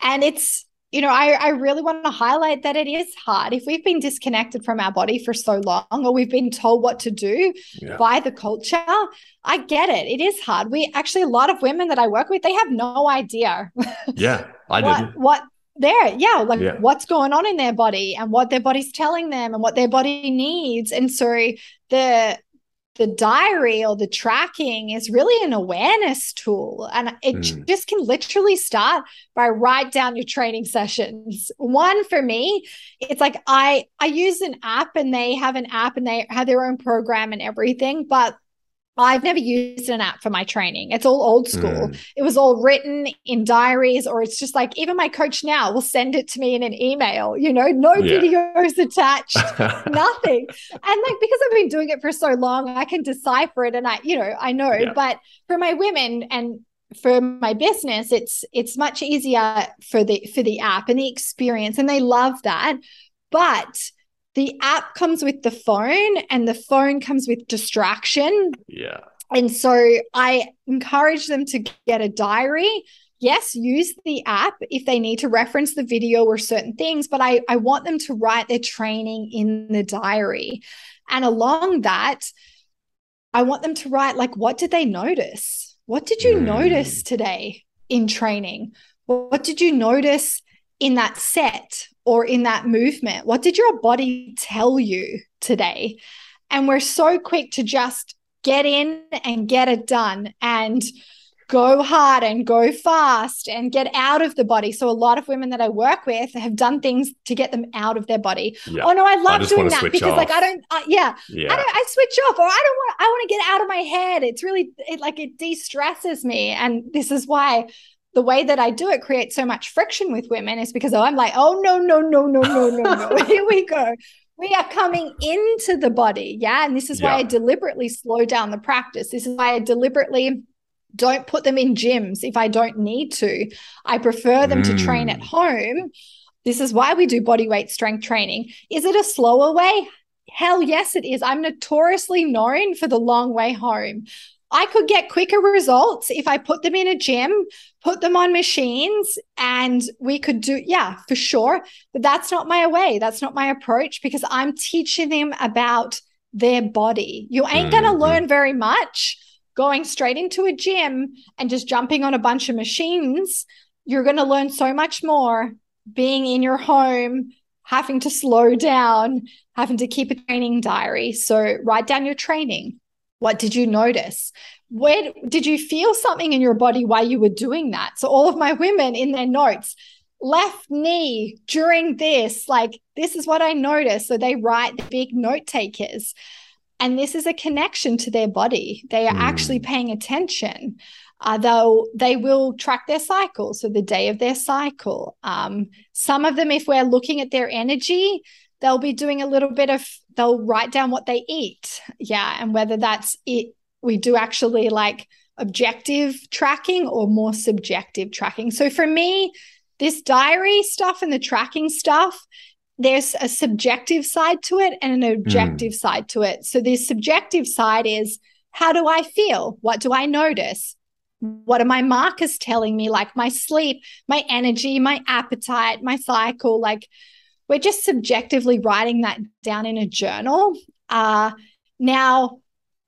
and it's you know, I, I really want to highlight that it is hard. If we've been disconnected from our body for so long, or we've been told what to do yeah. by the culture, I get it. It is hard. We actually, a lot of women that I work with, they have no idea. Yeah, I what, did. What there, yeah, like yeah. what's going on in their body and what their body's telling them and what their body needs. And so the the diary or the tracking is really an awareness tool and it mm. just can literally start by write down your training sessions one for me it's like i i use an app and they have an app and they have their own program and everything but I've never used an app for my training. It's all old school. Mm. It was all written in diaries, or it's just like even my coach now will send it to me in an email, you know, no yeah. videos attached, nothing. And like because I've been doing it for so long, I can decipher it and I, you know, I know. Yeah. But for my women and for my business, it's it's much easier for the for the app and the experience, and they love that. But the app comes with the phone and the phone comes with distraction. Yeah. And so I encourage them to get a diary. Yes, use the app if they need to reference the video or certain things, but I, I want them to write their training in the diary. And along that, I want them to write, like, what did they notice? What did you mm. notice today in training? What did you notice in that set or in that movement? What did your body tell you today? And we're so quick to just get in and get it done and go hard and go fast and get out of the body. So a lot of women that I work with have done things to get them out of their body. Yeah. Oh no, I love I doing that because off. like I don't, uh, yeah, yeah, I, don't, I switch off or I don't want, I want to get out of my head. It's really it, like it de-stresses me, and this is why the way that I do it creates so much friction with women is because I'm like, oh, no, no, no, no, no, no, no. Here we go. We are coming into the body. Yeah. And this is why I deliberately slow down the practice. This is why I deliberately don't put them in gyms if I don't need to. I prefer them mm. to train at mm. home. This is why we do body weight strength training. Is it a slower way? Hell yes, it is. I'm notoriously known for the long way home. I could get quicker results if I put them in a gym, put them on machines, and we could do, yeah, for sure. But that's not my way. That's not my approach because I'm teaching them about their body. You ain't mm-hmm. going to learn very much going straight into a gym and just jumping on a bunch of machines. You're going to learn so much more being in your home, having to slow down, having to keep a training diary. So write down your training what did you notice? Where did you feel something in your body while you were doing that? So, all of my women in their notes, left knee during this, like, this is what I noticed. So, they write the big note takers. And this is a connection to their body. They are mm. actually paying attention. Uh, they'll they will track their cycle, so the day of their cycle. Um, some of them, if we're looking at their energy, they'll be doing a little bit of they'll write down what they eat. Yeah and whether that's it we do actually like objective tracking or more subjective tracking. So for me this diary stuff and the tracking stuff there's a subjective side to it and an objective mm. side to it. So the subjective side is how do i feel? What do i notice? What are my markers telling me? Like my sleep my energy my appetite my cycle like we're just subjectively writing that down in a journal. Uh, now,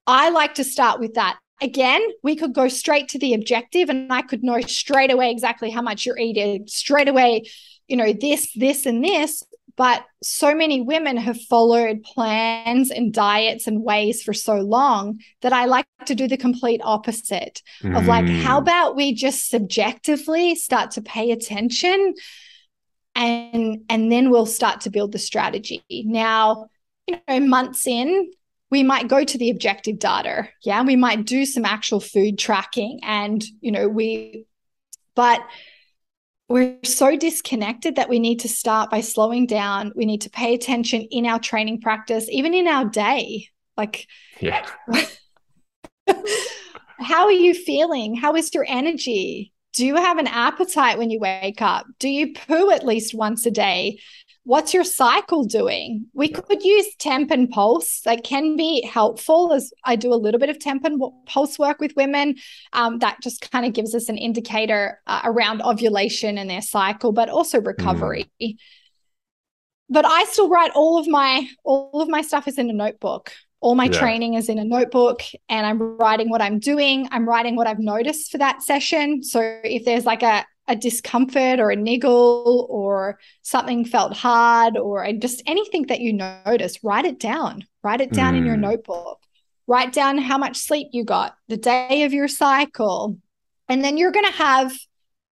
I like to start with that. Again, we could go straight to the objective and I could know straight away exactly how much you're eating, straight away, you know, this, this, and this. But so many women have followed plans and diets and ways for so long that I like to do the complete opposite mm. of like, how mm. about we just subjectively start to pay attention and and then we'll start to build the strategy. Now, you know, months in, we might go to the objective data. Yeah, we might do some actual food tracking and, you know, we but we're so disconnected that we need to start by slowing down. We need to pay attention in our training practice, even in our day. Like, yeah. how are you feeling? How is your energy? Do you have an appetite when you wake up? Do you poo at least once a day? what's your cycle doing? We could use temp and pulse. That can be helpful as I do a little bit of temp and pulse work with women. Um, that just kind of gives us an indicator uh, around ovulation and their cycle, but also recovery. Mm. But I still write all of my all of my stuff is in a notebook. All my yeah. training is in a notebook and I'm writing what I'm doing. I'm writing what I've noticed for that session. So if there's like a, a discomfort or a niggle or something felt hard or just anything that you notice, write it down. Write it down mm. in your hmm. notebook. Write down how much sleep you got, the day of your cycle. And then you're going to have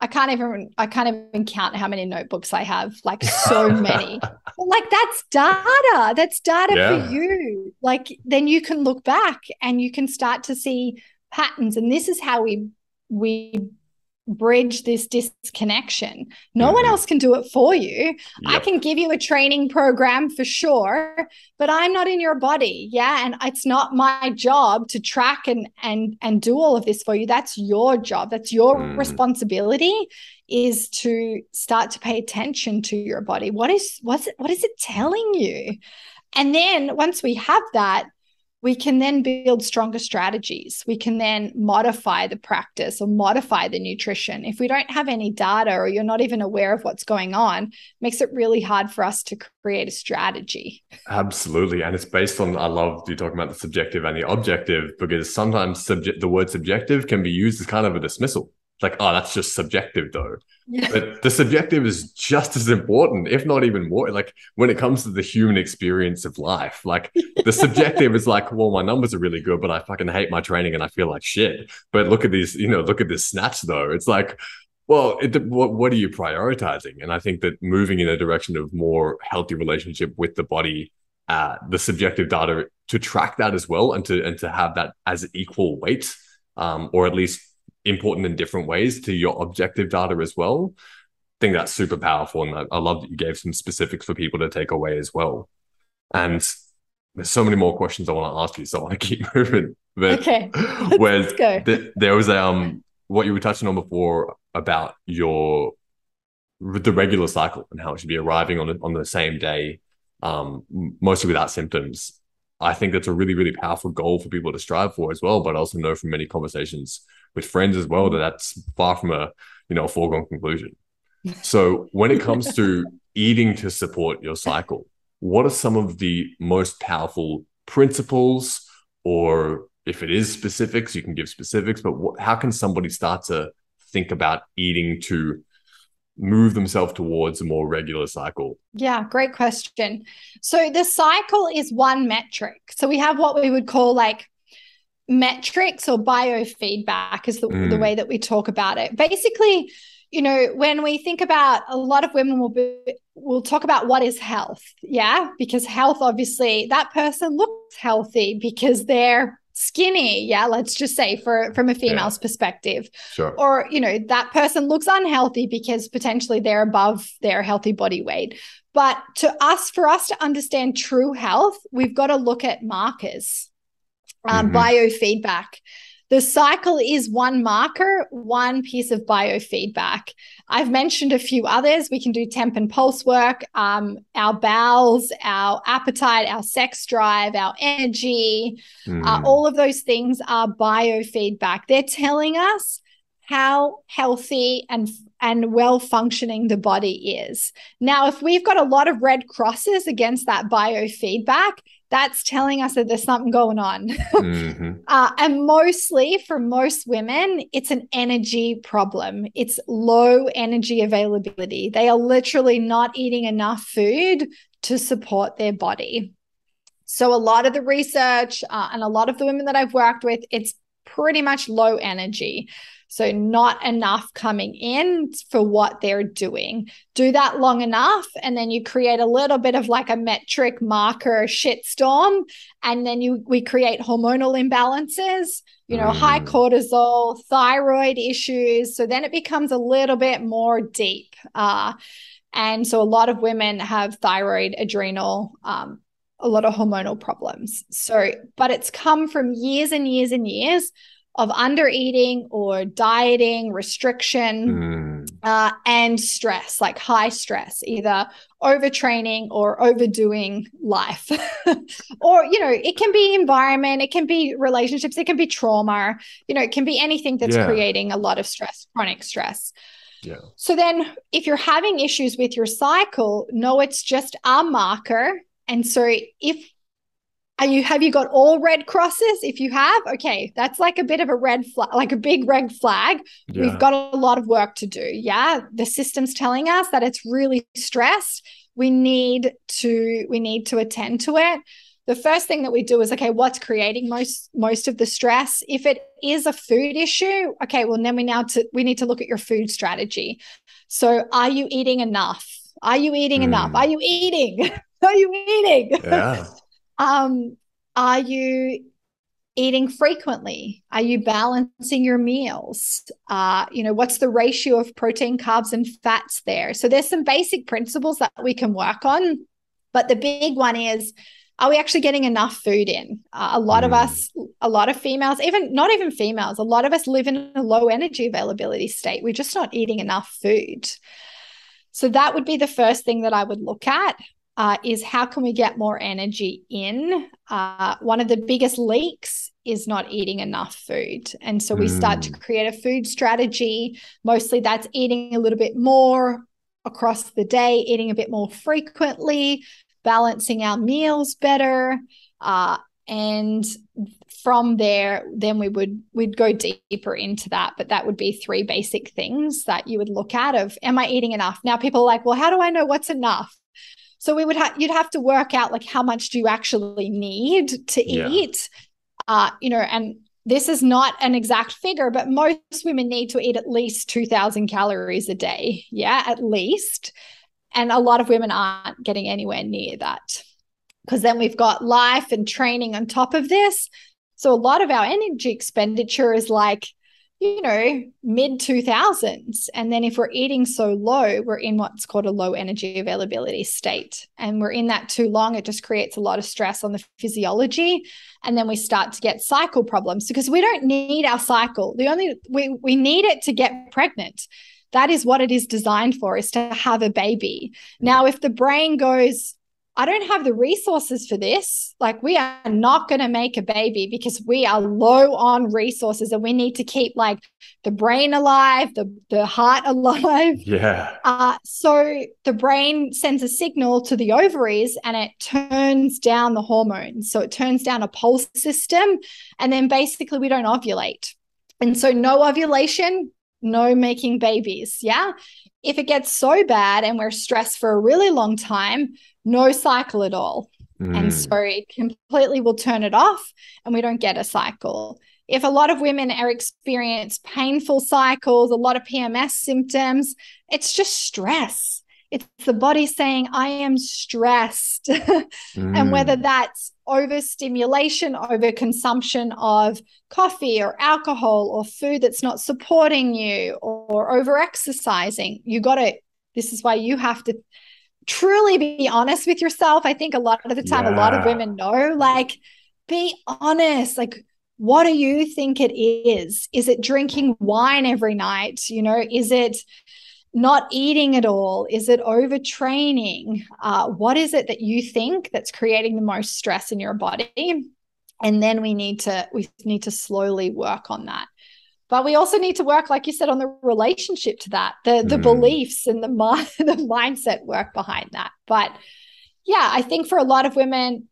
I can't even I can't even count how many notebooks I have, like so many. like that's data. That's data yeah. for you. Like then you can look back and you can start to see patterns and this is how we we bridge this disconnection. No mm-hmm. one else can do it for you. Yep. I can give you a training program for sure, but I'm not in your body. Yeah, and it's not my job to track and and and do all of this for you. That's your job. That's your mm. responsibility is to start to pay attention to your body. What is what's it, what is it telling you? And then once we have that, we can then build stronger strategies. We can then modify the practice or modify the nutrition. If we don't have any data or you're not even aware of what's going on, makes it really hard for us to create a strategy. Absolutely. And it's based on, I love you talking about the subjective and the objective because sometimes the word subjective can be used as kind of a dismissal like, oh, that's just subjective though. Yeah. But the subjective is just as important, if not even more. Like when it comes to the human experience of life, like the subjective is like, well, my numbers are really good, but I fucking hate my training and I feel like shit. But look at these, you know, look at this snatch though. It's like, well, it, what what are you prioritizing? And I think that moving in a direction of more healthy relationship with the body, uh, the subjective data to track that as well, and to and to have that as equal weight, um, or at least important in different ways to your objective data as well. I think that's super powerful. And I, I love that you gave some specifics for people to take away as well. And there's so many more questions I want to ask you, so I want to keep moving. But okay, let's go. Th- there was um what you were touching on before about your the regular cycle and how it should be arriving on the, on the same day, um, mostly without symptoms. I think that's a really, really powerful goal for people to strive for as well. But I also know from many conversations with friends as well that that's far from a you know a foregone conclusion. So when it comes to eating to support your cycle, what are some of the most powerful principles, or if it is specifics, you can give specifics. But what, how can somebody start to think about eating to move themselves towards a more regular cycle? Yeah, great question. So the cycle is one metric. So we have what we would call like metrics or biofeedback is the, mm. the way that we talk about it. Basically, you know, when we think about a lot of women will be will talk about what is health. Yeah. Because health, obviously, that person looks healthy because they're skinny yeah let's just say for from a female's yeah. perspective sure or you know that person looks unhealthy because potentially they're above their healthy body weight but to us for us to understand true health we've got to look at markers um, mm-hmm. biofeedback the cycle is one marker, one piece of biofeedback. I've mentioned a few others. We can do temp and pulse work, um, our bowels, our appetite, our sex drive, our energy. Mm. Uh, all of those things are biofeedback. They're telling us how healthy and and well functioning the body is. Now, if we've got a lot of red crosses against that biofeedback, that's telling us that there's something going on. mm-hmm. uh, and mostly for most women, it's an energy problem. It's low energy availability. They are literally not eating enough food to support their body. So, a lot of the research uh, and a lot of the women that I've worked with, it's pretty much low energy. So, not enough coming in for what they're doing. Do that long enough, and then you create a little bit of like a metric marker shitstorm. And then you we create hormonal imbalances, you know, mm. high cortisol, thyroid issues. So then it becomes a little bit more deep. Uh, and so a lot of women have thyroid, adrenal, um, a lot of hormonal problems. So, but it's come from years and years and years of under eating or dieting, restriction, mm. uh, and stress, like high stress, either overtraining or overdoing life. or, you know, it can be environment, it can be relationships, it can be trauma, you know, it can be anything that's yeah. creating a lot of stress, chronic stress. Yeah. So then if you're having issues with your cycle, no, it's just a marker. And so if are you have you got all red crosses? If you have, okay, that's like a bit of a red flag, like a big red flag. Yeah. We've got a lot of work to do. Yeah. The system's telling us that it's really stressed. We need to we need to attend to it. The first thing that we do is okay, what's creating most most of the stress? If it is a food issue, okay, well then we now to we need to look at your food strategy. So are you eating enough? Are you eating mm. enough? Are you eating? are you eating? Yeah. Um, are you eating frequently? Are you balancing your meals? Uh, you know, what's the ratio of protein, carbs, and fats there? So there's some basic principles that we can work on. But the big one is are we actually getting enough food in? Uh, a lot mm. of us, a lot of females, even not even females, a lot of us live in a low energy availability state. We're just not eating enough food. So that would be the first thing that I would look at uh, is how can we get more energy in? Uh, one of the biggest leaks is not eating enough food. And so we mm. start to hmm. create a food strategy. Mostly that's eating a little bit more across the day, eating a bit more frequently, balancing our meals better. Uh, and from there then we would we'd go deeper into that but that would be three basic things that you would look at of am i eating enough now people are like well how do i know what's enough so we would have you'd have to work out like how much do you actually need to yeah. eat. Uh, you know, and this is not an exact figure, but most women need to eat at least 2000 calories a day. Yeah, at least. And a lot of women aren't getting anywhere near that. Because then we've got life and training on top of this. So a lot of our energy expenditure is like you know, mid 2000s. And then if we're eating so low, we're in what's called a low energy availability state. And we're in that too long, it just creates a lot of stress on the physiology. And then we start to get cycle problems because we don't need our cycle. The only, we, we need it to get pregnant. That is what it is designed for, is to have a baby. Now, if the brain goes, I don't have the resources for this. Like, we are not going to make a baby because we are low on resources and we need to keep like the brain alive, the, the heart alive. Yeah. Uh, so the brain sends a signal to the ovaries and it turns down the hormones. So it turns down a pulse system. And then basically, we don't ovulate. And so, no ovulation, no making babies. Yeah. If it gets so bad and we're stressed for a really long time, no cycle at all. Mm. And so it completely will turn it off and we don't get a cycle. If a lot of women are experience painful cycles, a lot of PMS symptoms, it's just stress. It's the body saying, I am stressed. mm. And whether that's overstimulation, overconsumption of coffee or alcohol or food that's not supporting you or over exercising, you got to, this is why you have to truly be honest with yourself. I think a lot of the time, yeah. a lot of women know, like, be honest. Like, what do you think it is? Is it drinking wine every night? You know, is it not eating at all? Is it overtraining? Uh, what is it that you think that's creating the most stress in your body? And then we need to we need to slowly work on that. But we also need to work like you said on the relationship to that the the mm. beliefs and the the mindset work behind that. But yeah i think for a lot of women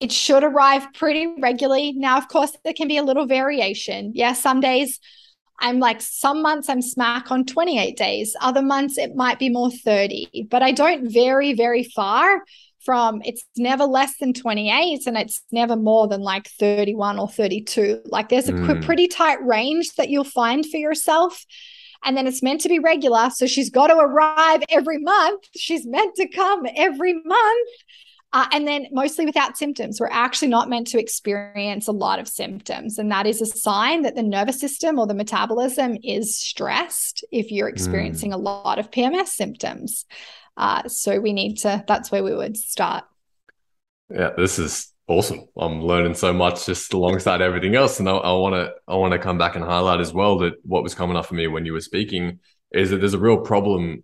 it should arrive pretty regularly. Now of course there can be a little variation. Yeah some days i'm like some months i'm smack on 28 days other months it might be more 30 but i don't vary very far from it's never less than 28 and it's never more than like 31 or 32. Like there's a mm. pretty tight range that you'll find for yourself. And then it's meant to be regular. So she's got to arrive every month. She's meant to come every month. Uh, and then mostly without symptoms. We're actually not meant to experience a lot of symptoms. And that is a sign that the nervous system or the metabolism is stressed if you're hmm. experiencing mm. a lot of PMS symptoms. Uh, so we need to, that's where we would start. Yeah, this is awesome. I'm learning so much just alongside everything else. And I want to, I want to come back and highlight as well that what was coming up for me when you were speaking is that there's a real problem.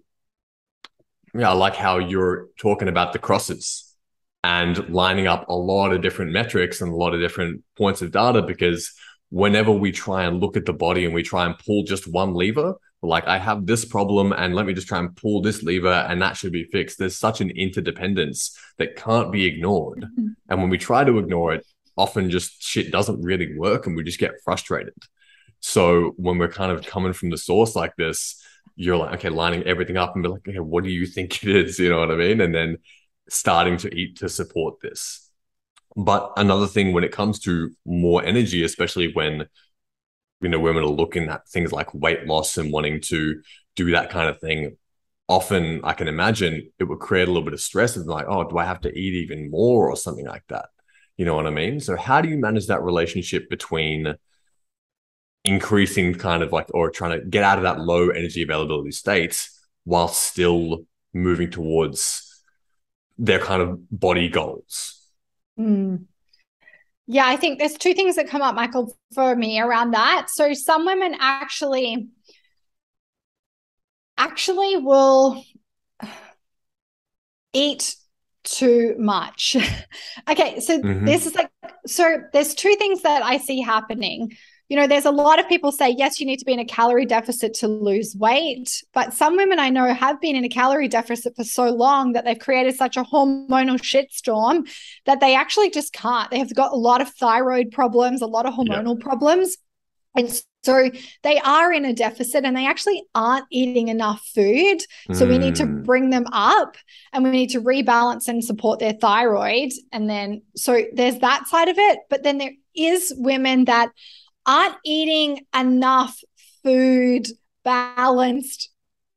Yeah, I like how you're talking about the crosses and lining up a lot of different metrics and a lot of different points of data because whenever we try and look at the body and we try and pull just one lever, like I have this problem and let me just try and pull this lever and that should be fixed. There's such an interdependence that can't be ignored. Mm-hmm. And when we try to ignore it, often just shit doesn't really work and we just get frustrated. So when we're kind of coming from the source like this, you're like, okay, lining everything up and be like, okay, what do you think it is? You know what I mean? And then starting to eat to support this. But another thing when it comes to more energy, especially when you know women are looking at things like weight loss and wanting to do that kind of thing, often I can imagine it would create a little bit of stress of like, oh, do I have to eat even more or something like that? You know what I mean? So how do you manage that relationship between increasing kind of like or trying to get out of that low energy availability state while still moving towards their kind of body goals. Mm. Yeah, I think there's two things that come up, Michael, for me around that. So some women actually actually will eat too much. okay, so mm-hmm. this is like so there's two things that I see happening you know, there's a lot of people say, yes, you need to be in a calorie deficit to lose weight. But some women I know have been in a calorie deficit for so long that they've created such a hormonal shitstorm that they actually just can't. They have got a lot of thyroid problems, a lot of hormonal yeah. problems. And so they are in a deficit and they actually aren't eating enough food. So mm. we need to mm. bring them up and we need to rebalance and support their thyroid. And then, so there's that side of it. But then there is women that aren't eating enough food balanced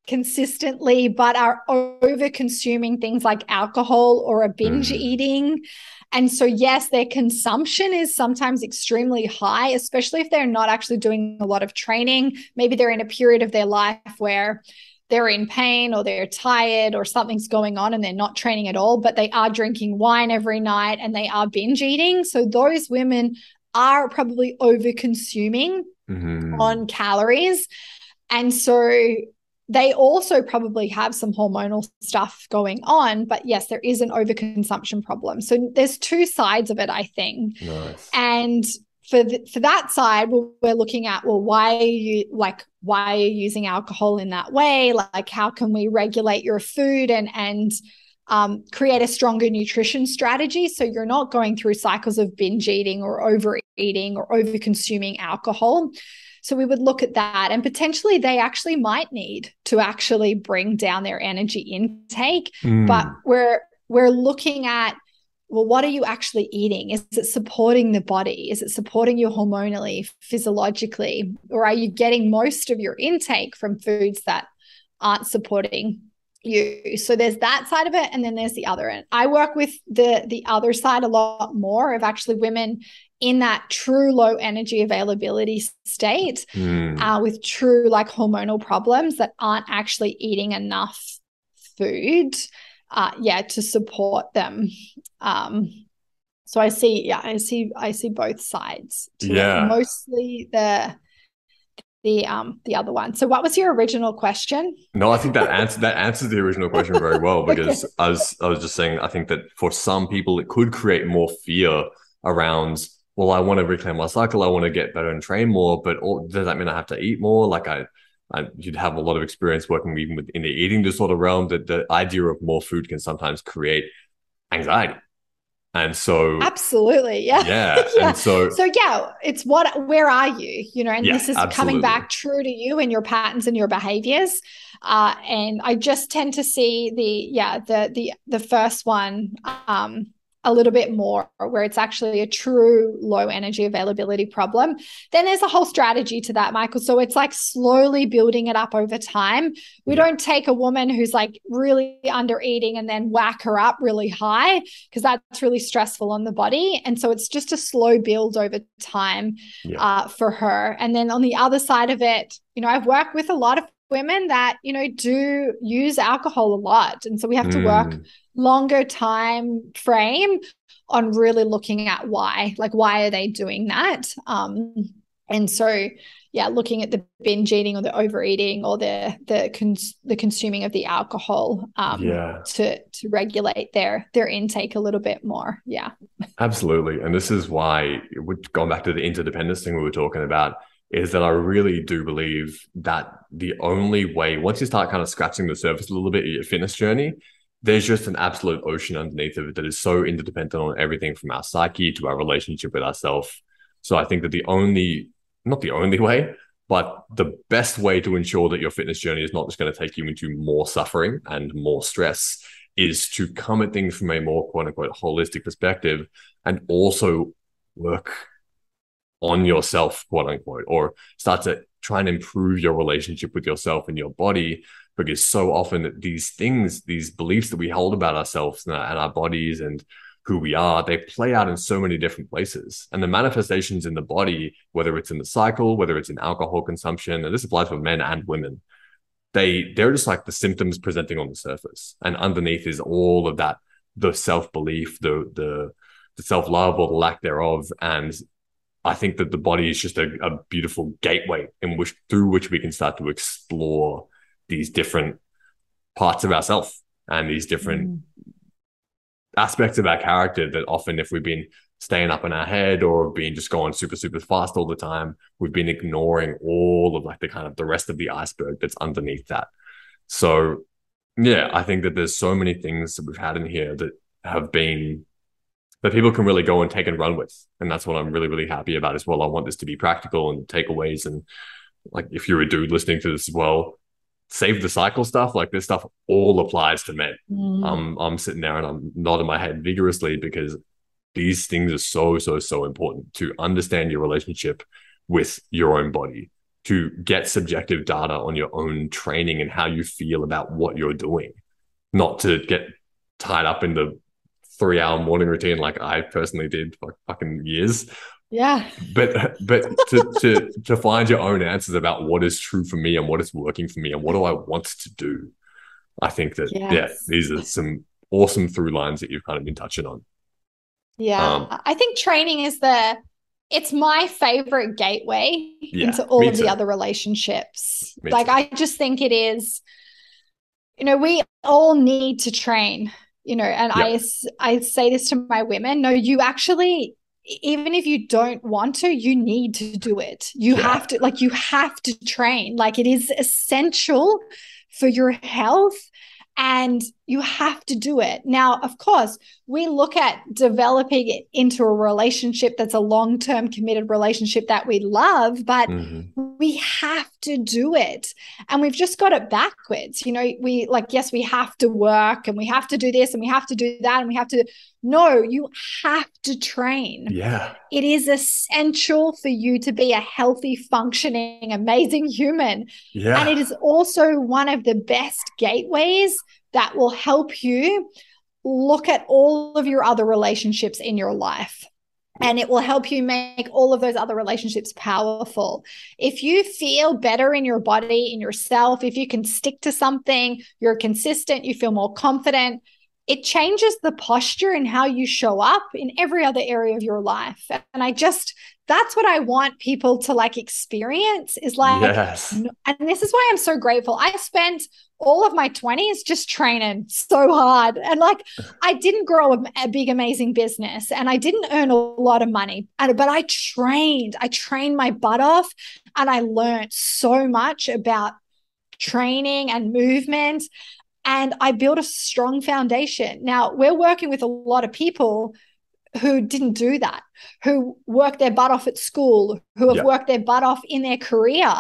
consistently, but are over consuming things like alcohol or a binge mm. eating. And so, yes, their consumption is sometimes extremely high, especially if they're not actually doing a lot of training. Maybe they're in a period of their life where they're in pain or they're tired or something's going on and they're not training at all, but they are drinking wine every night and they are binge eating. So, those women are probably over consuming mm-hmm. on calories. And so they also probably have some hormonal stuff going on. But yes, there is an overconsumption problem. So there's two sides of it, I think. Nice. And for the, for that side, we're looking at well, why are you like why are you using alcohol in that way? Like, how can we regulate your food and and um, create a stronger nutrition strategy. So you're not going through cycles of binge eating or overeating or over consuming alcohol. So we would look at that and potentially they actually might need to actually bring down their energy intake, mm. but we're we're looking at well what are you actually eating? Is it supporting the body? Is it supporting you hormonally physiologically? Or are you getting most of your intake from foods that aren't supporting you. So there's that side of it, and then there's the other end. I work with the the other side a lot more of actually women in that true low energy availability state mm. uh, with true like hormonal problems that aren't actually eating enough food uh, yeah to support them um so i see yeah i see i see both sides yeah mostly the the um the other one. So what was your original question? No, I think that answer that answers the original question very well because okay. I was I was just saying I think that for some people it could create more fear around well, I want to reclaim my cycle. I want to get better and train more, but all, does that mean I have to eat more? Like I, I, you'd have a lot of experience working even with in the eating disorder realm. That the idea of more food can sometimes create anxiety. And so absolutely, yeah. yeah. yeah. And so so yeah, it's what where are you? You know, and yeah, this is absolutely. coming back true to you and your patterns and your behaviors. Uh, and I just tend to see the yeah, the the the first one um a little bit more where it's actually a true low energy availability problem then there's a whole strategy to that michael so it's like slowly building it up over time we yeah. don't take a woman who's like really under eating and then whack her up really high because that's really stressful on the body and so it's just a slow build over time yeah. uh, for her and then on the other side of it you know i've worked with a lot of women that you know do use alcohol a lot. And so we have to work mm. longer time frame on really looking at why like why are they doing that? Um and so yeah looking at the binge eating or the overeating or the the cons- the consuming of the alcohol um yeah. to to regulate their their intake a little bit more. Yeah. Absolutely. And this is why going back to the interdependence thing we were talking about is that I really do believe that the only way, once you start kind of scratching the surface a little bit of your fitness journey, there's just an absolute ocean underneath of it that is so interdependent on everything from our psyche to our relationship with ourselves. So I think that the only, not the only way, but the best way to ensure that your fitness journey is not just going to take you into more suffering and more stress is to come at things from a more quote unquote holistic perspective and also work on yourself, quote unquote, or start to try and improve your relationship with yourself and your body. Because so often these things, these beliefs that we hold about ourselves and our, and our bodies and who we are, they play out in so many different places. And the manifestations in the body, whether it's in the cycle, whether it's in alcohol consumption, and this applies for men and women, they they're just like the symptoms presenting on the surface. And underneath is all of that, the self-belief, the the the self-love or the lack thereof, and I think that the body is just a, a beautiful gateway in which through which we can start to explore these different parts of ourselves and these different mm. aspects of our character that often if we've been staying up in our head or being just going super super fast all the time we've been ignoring all of like the kind of the rest of the iceberg that's underneath that so yeah i think that there's so many things that we've had in here that have been that people can really go and take and run with. And that's what I'm really, really happy about as well. I want this to be practical and takeaways. And like, if you're a dude listening to this as well, save the cycle stuff. Like this stuff all applies to men. Mm. I'm, I'm sitting there and I'm nodding my head vigorously because these things are so, so, so important to understand your relationship with your own body, to get subjective data on your own training and how you feel about what you're doing, not to get tied up in the three hour morning routine like I personally did for fucking years. Yeah. But but to to to find your own answers about what is true for me and what is working for me and what do I want to do. I think that yes. yeah, these are some awesome through lines that you've kind of been touching on. Yeah. Um, I think training is the it's my favorite gateway yeah, into all of too. the other relationships. Me like too. I just think it is you know, we all need to train you know and yep. i i say this to my women no you actually even if you don't want to you need to do it you yeah. have to like you have to train like it is essential for your health and you have to do it. Now, of course, we look at developing it into a relationship that's a long term committed relationship that we love, but mm-hmm. we have to do it. And we've just got it backwards. You know, we like, yes, we have to work and we have to do this and we have to do that and we have to. No, you have to train. Yeah. It is essential for you to be a healthy, functioning, amazing human. Yeah. And it is also one of the best gateways that will help you look at all of your other relationships in your life and it will help you make all of those other relationships powerful. If you feel better in your body, in yourself, if you can stick to something, you're consistent, you feel more confident, it changes the posture and how you show up in every other area of your life. And I just, that's what I want people to like experience is like, yes. and this is why I'm so grateful. I spent all of my 20s just training so hard. And like, I didn't grow a, a, big, amazing business and I didn't earn a lot of money, but I trained. I trained my butt off and I learned so much about training and movement. And I built a strong foundation. Now, we're working with a lot of people who didn't do that, who worked their butt off at school, who have yeah. worked their butt off in their career.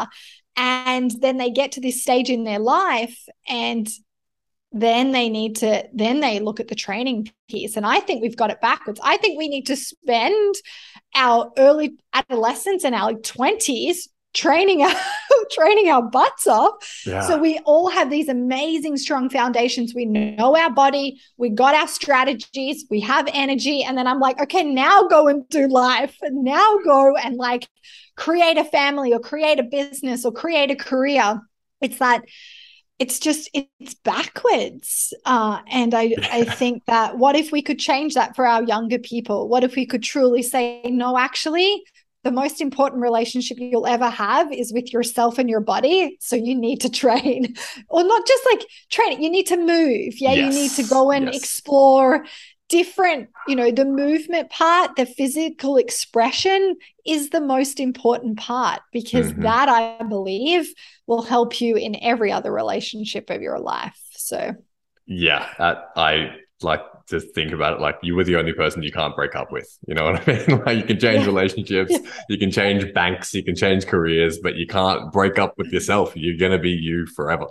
And then they get to this stage in their life and then they need to then they look at the training piece. And i think we've got it backwards. I think we need to spend our early adolescence and our 20s training our training our butts off. Yeah. so we all have these amazing strong foundations. We know our body. We got our strategies. We have energy. And then i'm like okay now go and do life. And now go and like create a family or create a business or create a career it's that it's just it's backwards uh, and i i think that what if we could change that for our younger people what if we could truly say no actually the most important relationship you'll ever have is with yourself and your body. So you need to train, or not just like train you need to move. Yeah, yes. you need to go and yes. explore different, you know, the movement part, the physical expression is the most important part because mm-hmm. that I believe will help you in every other relationship of your life. So, yeah, I like to think about it like you were the only person you can't break up with. You know what I mean? like you can change yeah. relationships, you can change banks, you can change careers, but you can't break up with yourself. You're gonna be you forever.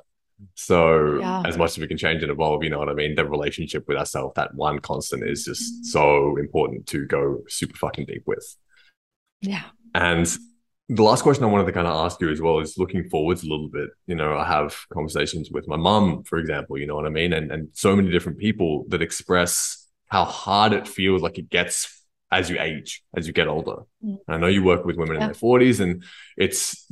So yeah. as much as we can change and evolve, you know what I mean? The relationship with ourselves, that one constant is just so important to go super fucking deep with. Yeah. And the last question I wanted to kind of ask you as well is looking forwards a little bit. You know, I have conversations with my mum, for example, you know what I mean? And and so many different people that express how hard it feels like it gets as you age, as you get older. Mm. I know you work with women yeah. in their 40s and it's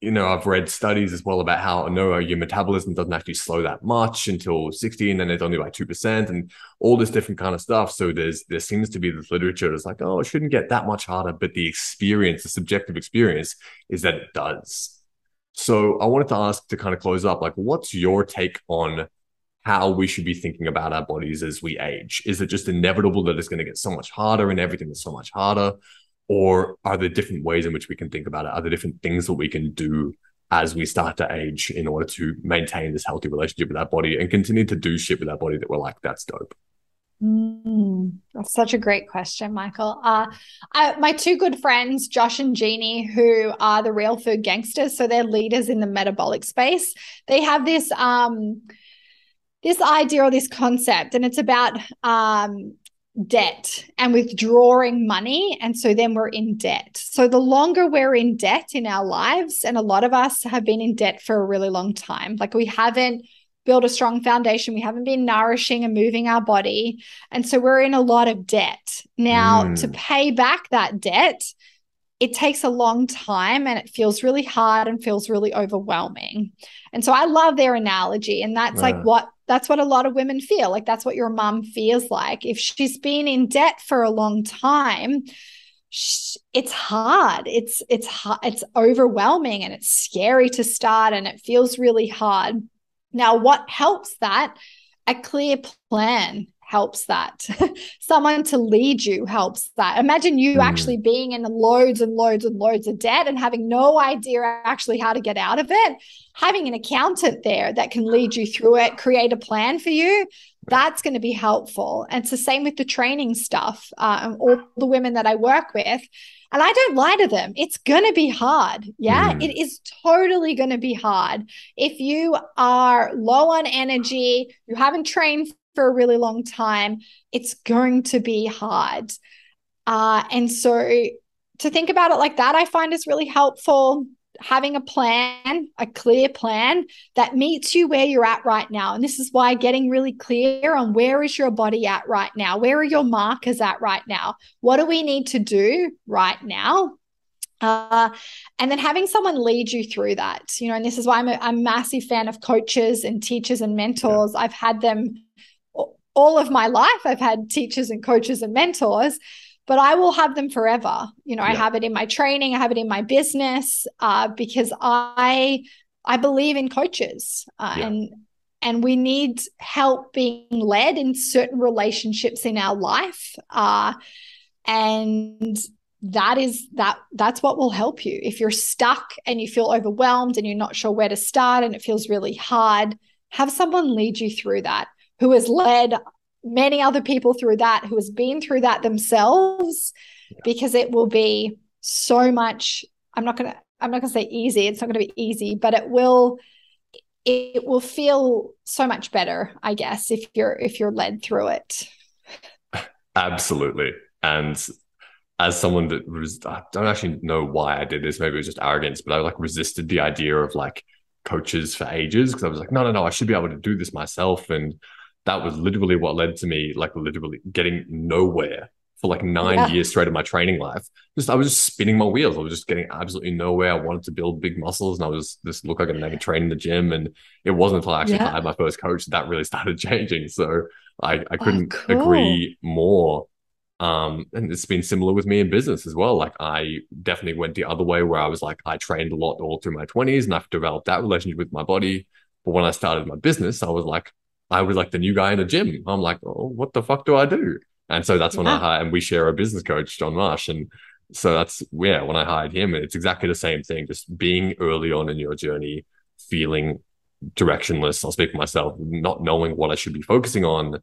you know, I've read studies as well about how no, uh, your metabolism doesn't actually slow that much until 60, and then it's only like two percent, and all this different kind of stuff. So there's there seems to be this literature that's like, oh, it shouldn't get that much harder, but the experience, the subjective experience, is that it does. So I wanted to ask to kind of close up, like, what's your take on how we should be thinking about our bodies as we age? Is it just inevitable that it's going to get so much harder and everything is so much harder? Or are there different ways in which we can think about it? Are there different things that we can do as we start to age in order to maintain this healthy relationship with our body and continue to do shit with our body that we're like, that's dope? Mm, that's such a great question, Michael. Uh, I, my two good friends, Josh and Jeannie, who are the real food gangsters, so they're leaders in the metabolic space. They have this um, this idea or this concept, and it's about um, debt and withdrawing money. And so then we're in debt. So the longer we're in debt in our lives, and a lot of us have been in debt for a really long time, like we haven't built a strong foundation, we haven't been nourishing and moving our body. And so we're in a lot of debt. Now, mm. to pay back that debt, it takes a long time and it feels really hard and feels really overwhelming. And so I love their analogy. And that's yeah. like what that's what a lot of women feel. Like that's what your mom feels like. If she's been in debt for a long time, it's hard. It's it's hard, it's overwhelming and it's scary to start and it feels really hard. Now what helps that? A clear plan helps that. Someone to lead you helps that. Imagine you mm. actually being in loads and loads and loads of debt and having no idea actually how to get out of it. Having an accountant there that can lead you through it, create a plan for you, that's going to be helpful. And it's the same with the training stuff. Uh, all the women that I work with, and I don't lie to them. It's going to be hard. Yeah, mm. it is totally going to be hard. If you are low on energy, you haven't trained for a really long time, it's going to be hard. Uh, and so to think about it like that, I find is really helpful. Having a plan, a clear plan that meets you where you're at right now. And this is why getting really clear on where is your body at right now? Where are your markers at right now? What do we need to do right now? Uh, and then having someone lead you through that, you know, and this is why I'm a, a massive fan of coaches and teachers and mentors. Yeah. I've had them all of my life I've had teachers and coaches and mentors, but I will have them forever. You know, yeah. I have it in my training, I have it in my business uh, because I I believe in coaches uh, yeah. and and we need help being led in certain relationships in our life. Uh, and that is that that's what will help you if you're stuck and you feel overwhelmed and you're not sure where to start and it feels really hard have someone lead you through that who has led many other people through that who has been through that themselves yeah. because it will be so much i'm not going to i'm not going to say easy it's not going to be easy but it will it will feel so much better i guess if you're if you're led through it. Absolutely. And as someone that was i don't actually know why i did this maybe it was just arrogance but i like resisted the idea of like coaches for ages because i was like no no no i should be able to do this myself. And that was literally what led to me like literally getting nowhere for like nine yeah. years straight of my training life. Just I was just spinning my wheels. I was just getting absolutely nowhere. I wanted to build big muscles, and I was just look like I never trained in the gym. And it wasn't until I actually yeah. hired my first coach that that really started changing. So I I oh, couldn't oh, cool. agree more. Um, and it's been similar with me in business as well. Like I definitely went the other way where I was like I trained a lot all through my twenties, and I've developed that relationship with my body. But when I started my business, I was like I was like the new guy in the gym. I'm like, oh, what the fuck do I do? And so that's when yeah. I hired, and we share a business coach, John Marsh. And so that's, yeah, when I hired him, it's exactly the same thing. Just being early on in your journey, feeling directionless. I'll speak for myself, not knowing what I should be focusing on.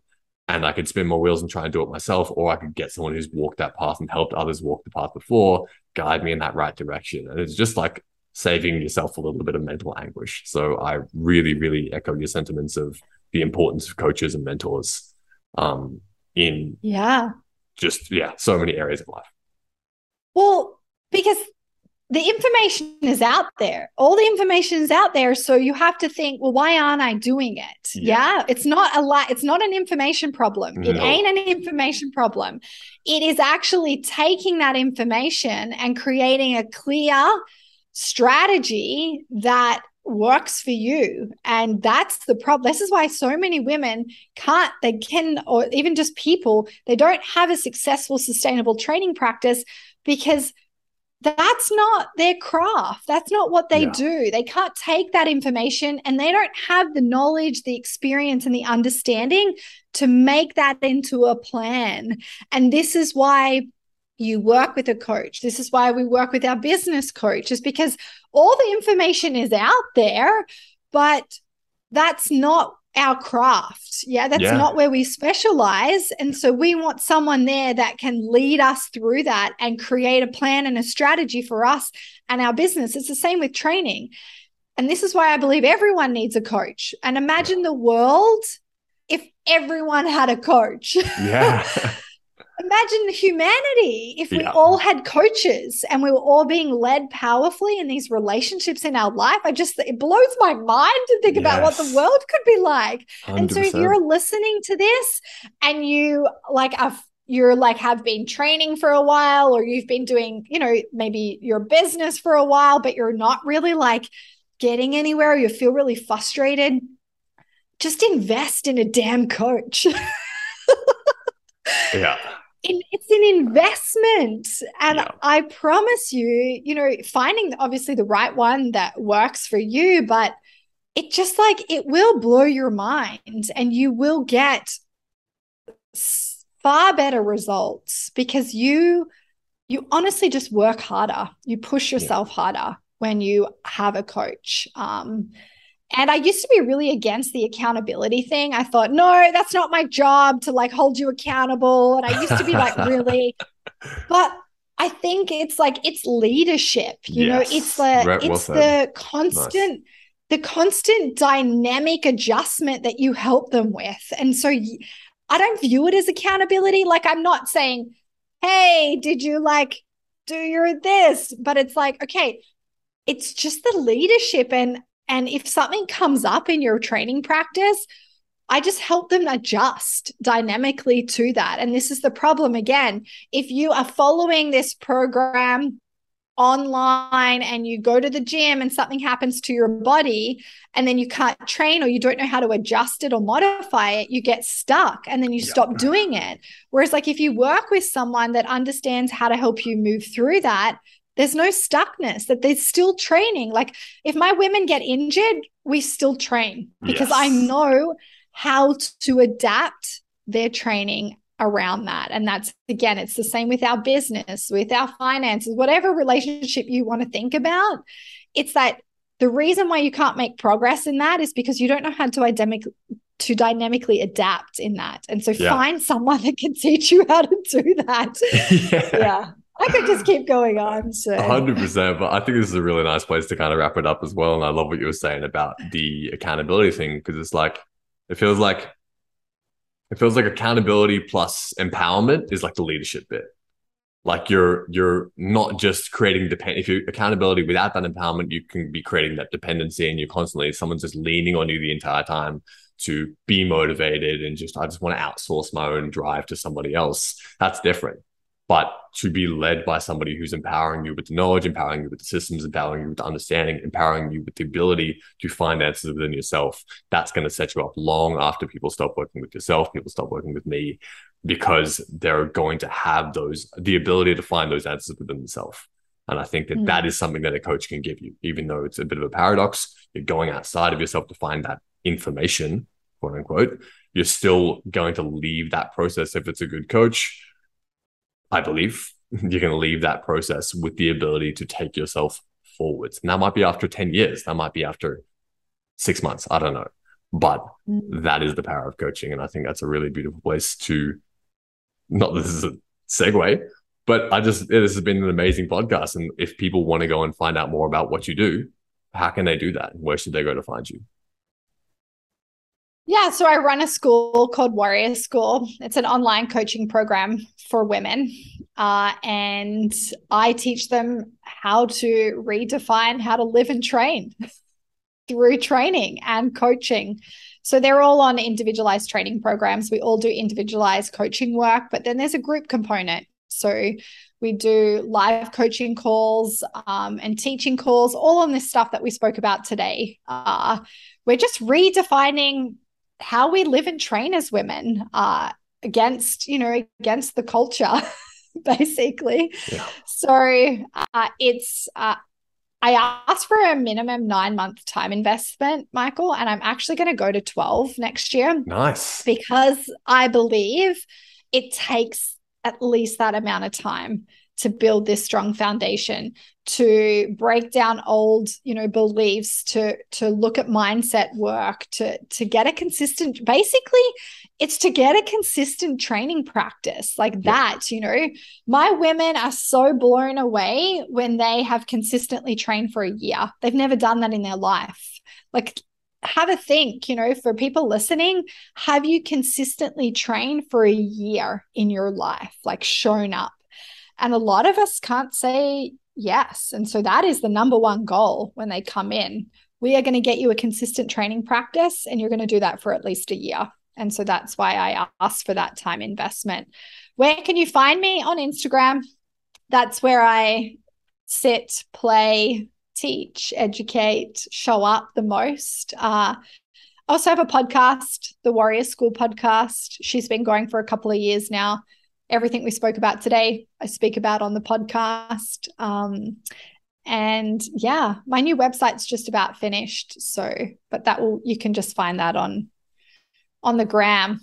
And I could spin my wheels and try and do it myself, or I could get someone who's walked that path and helped others walk the path before, guide me in that right direction. And it's just like saving yourself a little bit of mental anguish. So I really, really echo your sentiments of the importance of coaches and mentors um, in yeah. just yeah so many areas of life. Well because the information is out there. All the information is out there so you have to think well why aren't i doing it? Yeah, yeah? it's not a lot it's not an information problem. No. it ain't an information problem. It is actually taking that information and creating a clear strategy that works for you and that's the problem this is why so many women can't they can or even just people they don't have a successful sustainable training practice because that's not their craft that's not what they yeah. do they can't take that information and they don't have the knowledge the experience and the understanding to make that into a plan and this is why you work with a coach. This is why we work with our business coach, is because all the information is out there, but that's not our craft. Yeah, that's yeah. not where we specialize. And so we want someone there that can lead us through that and create a plan and a strategy for us and our business. It's the same with training. And this is why I believe everyone needs a coach. And imagine the world if everyone had a coach. Yeah. imagine humanity if we yeah. all had coaches and we were all being led powerfully in these relationships in our life. I just, it blows my mind to think yes. about what the world could be like. 100%. And so if you're listening to this and you like are you're like have been training for a while or you've been doing you know maybe your business for a while but you're not really like getting anywhere you feel really frustrated just invest in a damn coach yeah it's an investment and yeah. i promise you you know finding obviously the right one that works for you but it just like it will blow your mind and you will get far better results because you you honestly just work harder you push yourself yeah. harder when you have a coach um and I used to be really against the accountability thing. I thought, no, that's not my job to like hold you accountable. And I used to be like, really? But I think it's like it's leadership, you yes. know, it's the it's the constant nice. the constant dynamic adjustment that you help them with. And so I don't view it as accountability. Like I'm not saying, hey, did you like do your this? But it's like, okay, it's just the leadership and and if something comes up in your training practice, I just help them adjust dynamically to that. And this is the problem again. If you are following this program online and you go to the gym and something happens to your body and then you can't train or you don't know how to adjust it or modify it, you get stuck and then you yeah. stop doing it. Whereas, like, if you work with someone that understands how to help you move through that, there's no stuckness, that there's still training. Like if my women get injured, we still train because yes. I know how to adapt their training around that. And that's again, it's the same with our business, with our finances, whatever relationship you want to think about. It's that the reason why you can't make progress in that is because you don't know how to dynamic to dynamically adapt in that. And so yeah. find someone that can teach you how to do that. yeah. yeah. I could just keep going on. So 100%. But I think this is a really nice place to kind of wrap it up as well. And I love what you were saying about the accountability thing because it's like, it feels like, it feels like accountability plus empowerment is like the leadership bit like you're you're not just creating depend if you accountability without that empowerment you can be creating that dependency and you're constantly someone's just leaning on you the entire time to be motivated and just i just want to outsource my own drive to somebody else that's different but to be led by somebody who's empowering you with the knowledge empowering you with the systems empowering you with the understanding empowering you with the ability to find answers within yourself that's going to set you up long after people stop working with yourself people stop working with me because they're going to have those the ability to find those answers within themselves. And i think that mm. that is something that a coach can give you even though it's a bit of a paradox. You're going outside of yourself to find that information quote unquote. You're still going to leave that process if it's a good coach i believe you're going to leave that process with the ability to take yourself forwards and that might be after 10 years that might be after six months i don't know but mm. that is the power of coaching and i think that's a really beautiful place to not this is a segue, but I just this has been an amazing podcast. And if people want to go and find out more about what you do, how can they do that? Where should they go to find you? Yeah, so I run a school called Warrior School. It's an online coaching program for women. Uh, and I teach them how to redefine how to live and train through training and coaching. So they're all on individualized training programs. We all do individualized coaching work, but then there's a group component. So we do live coaching calls um, and teaching calls, all on this stuff that we spoke about today. Uh, we're just redefining how we live and train as women uh, against, you know, against the culture. basically. Yeah. So uh, it's uh, I asked for a minimum nine month time investment, Michael, and I'm actually going to go to 12 next year. Nice. Because I believe it takes at least that amount of time to build this strong foundation to break down old you know beliefs to to look at mindset work to to get a consistent basically it's to get a consistent training practice like yeah. that you know my women are so blown away when they have consistently trained for a year they've never done that in their life like have a think, you know, for people listening, have you consistently trained for a year in your life, like shown up? And a lot of us can't say yes. And so that is the number one goal when they come in. We are going to get you a consistent training practice, and you're going to do that for at least a year. And so that's why I asked for that time investment. Where can you find me? On Instagram. That's where I sit, play, teach, educate, show up the most. Uh, I also have a podcast, the Warrior School podcast. She's been going for a couple of years now everything we spoke about today, I speak about on the podcast. Um, and yeah, my new website's just about finished. So, but that will you can just find that on on the gram.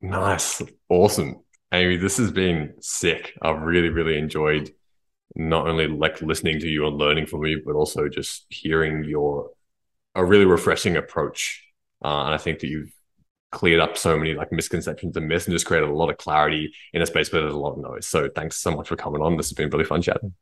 Nice, awesome, Amy. This has been sick. I've really, really enjoyed not only like listening to you and learning from you, but also just hearing your a really refreshing approach. Uh, and I think that you've cleared up so many like misconceptions and myths and just created a lot of clarity in a space where there's a lot of noise. So thanks so much for coming on. This has been really fun chatting.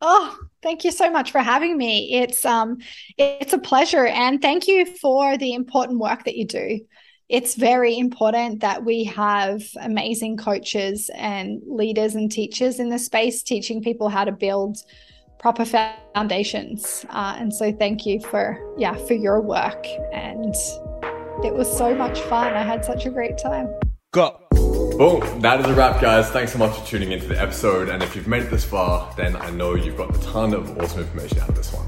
Oh, thank you so much for having me. It's um it's a pleasure and thank you for the important work that you do. It's very important that we have amazing coaches and leaders and teachers in the space teaching people how to build proper foundations. Uh, and so thank you for yeah, for your work and it was so much fun. I had such a great time. Go. Boom. That is a wrap, guys. Thanks so much for tuning into the episode. And if you've made it this far, then I know you've got a ton of awesome information out of this one.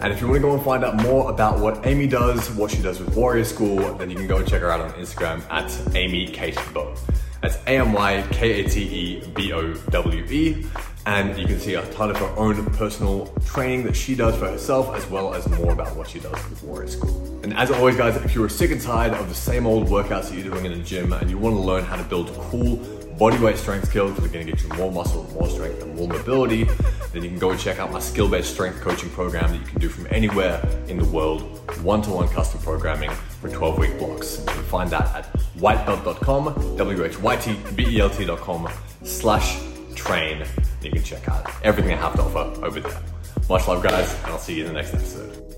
And if you want to go and find out more about what Amy does, what she does with Warrior School, then you can go and check her out on Instagram at Amy Kate Bowe. That's A M Y K A T E B O W E. and you can see a ton of her own personal training that she does for herself, as well as more about what she does with Warrior School. And as always, guys, if you're sick and tired of the same old workouts that you're doing in the gym and you want to learn how to build cool bodyweight strength skills that are going to get you more muscle, more strength, and more mobility, then you can go and check out my skill based strength coaching program that you can do from anywhere in the world, one to one custom programming for 12 week blocks. You can find that at whytbelt.com, W H Y T B E L T.com slash train. You can check out everything I have to offer over there. Much love, guys, and I'll see you in the next episode.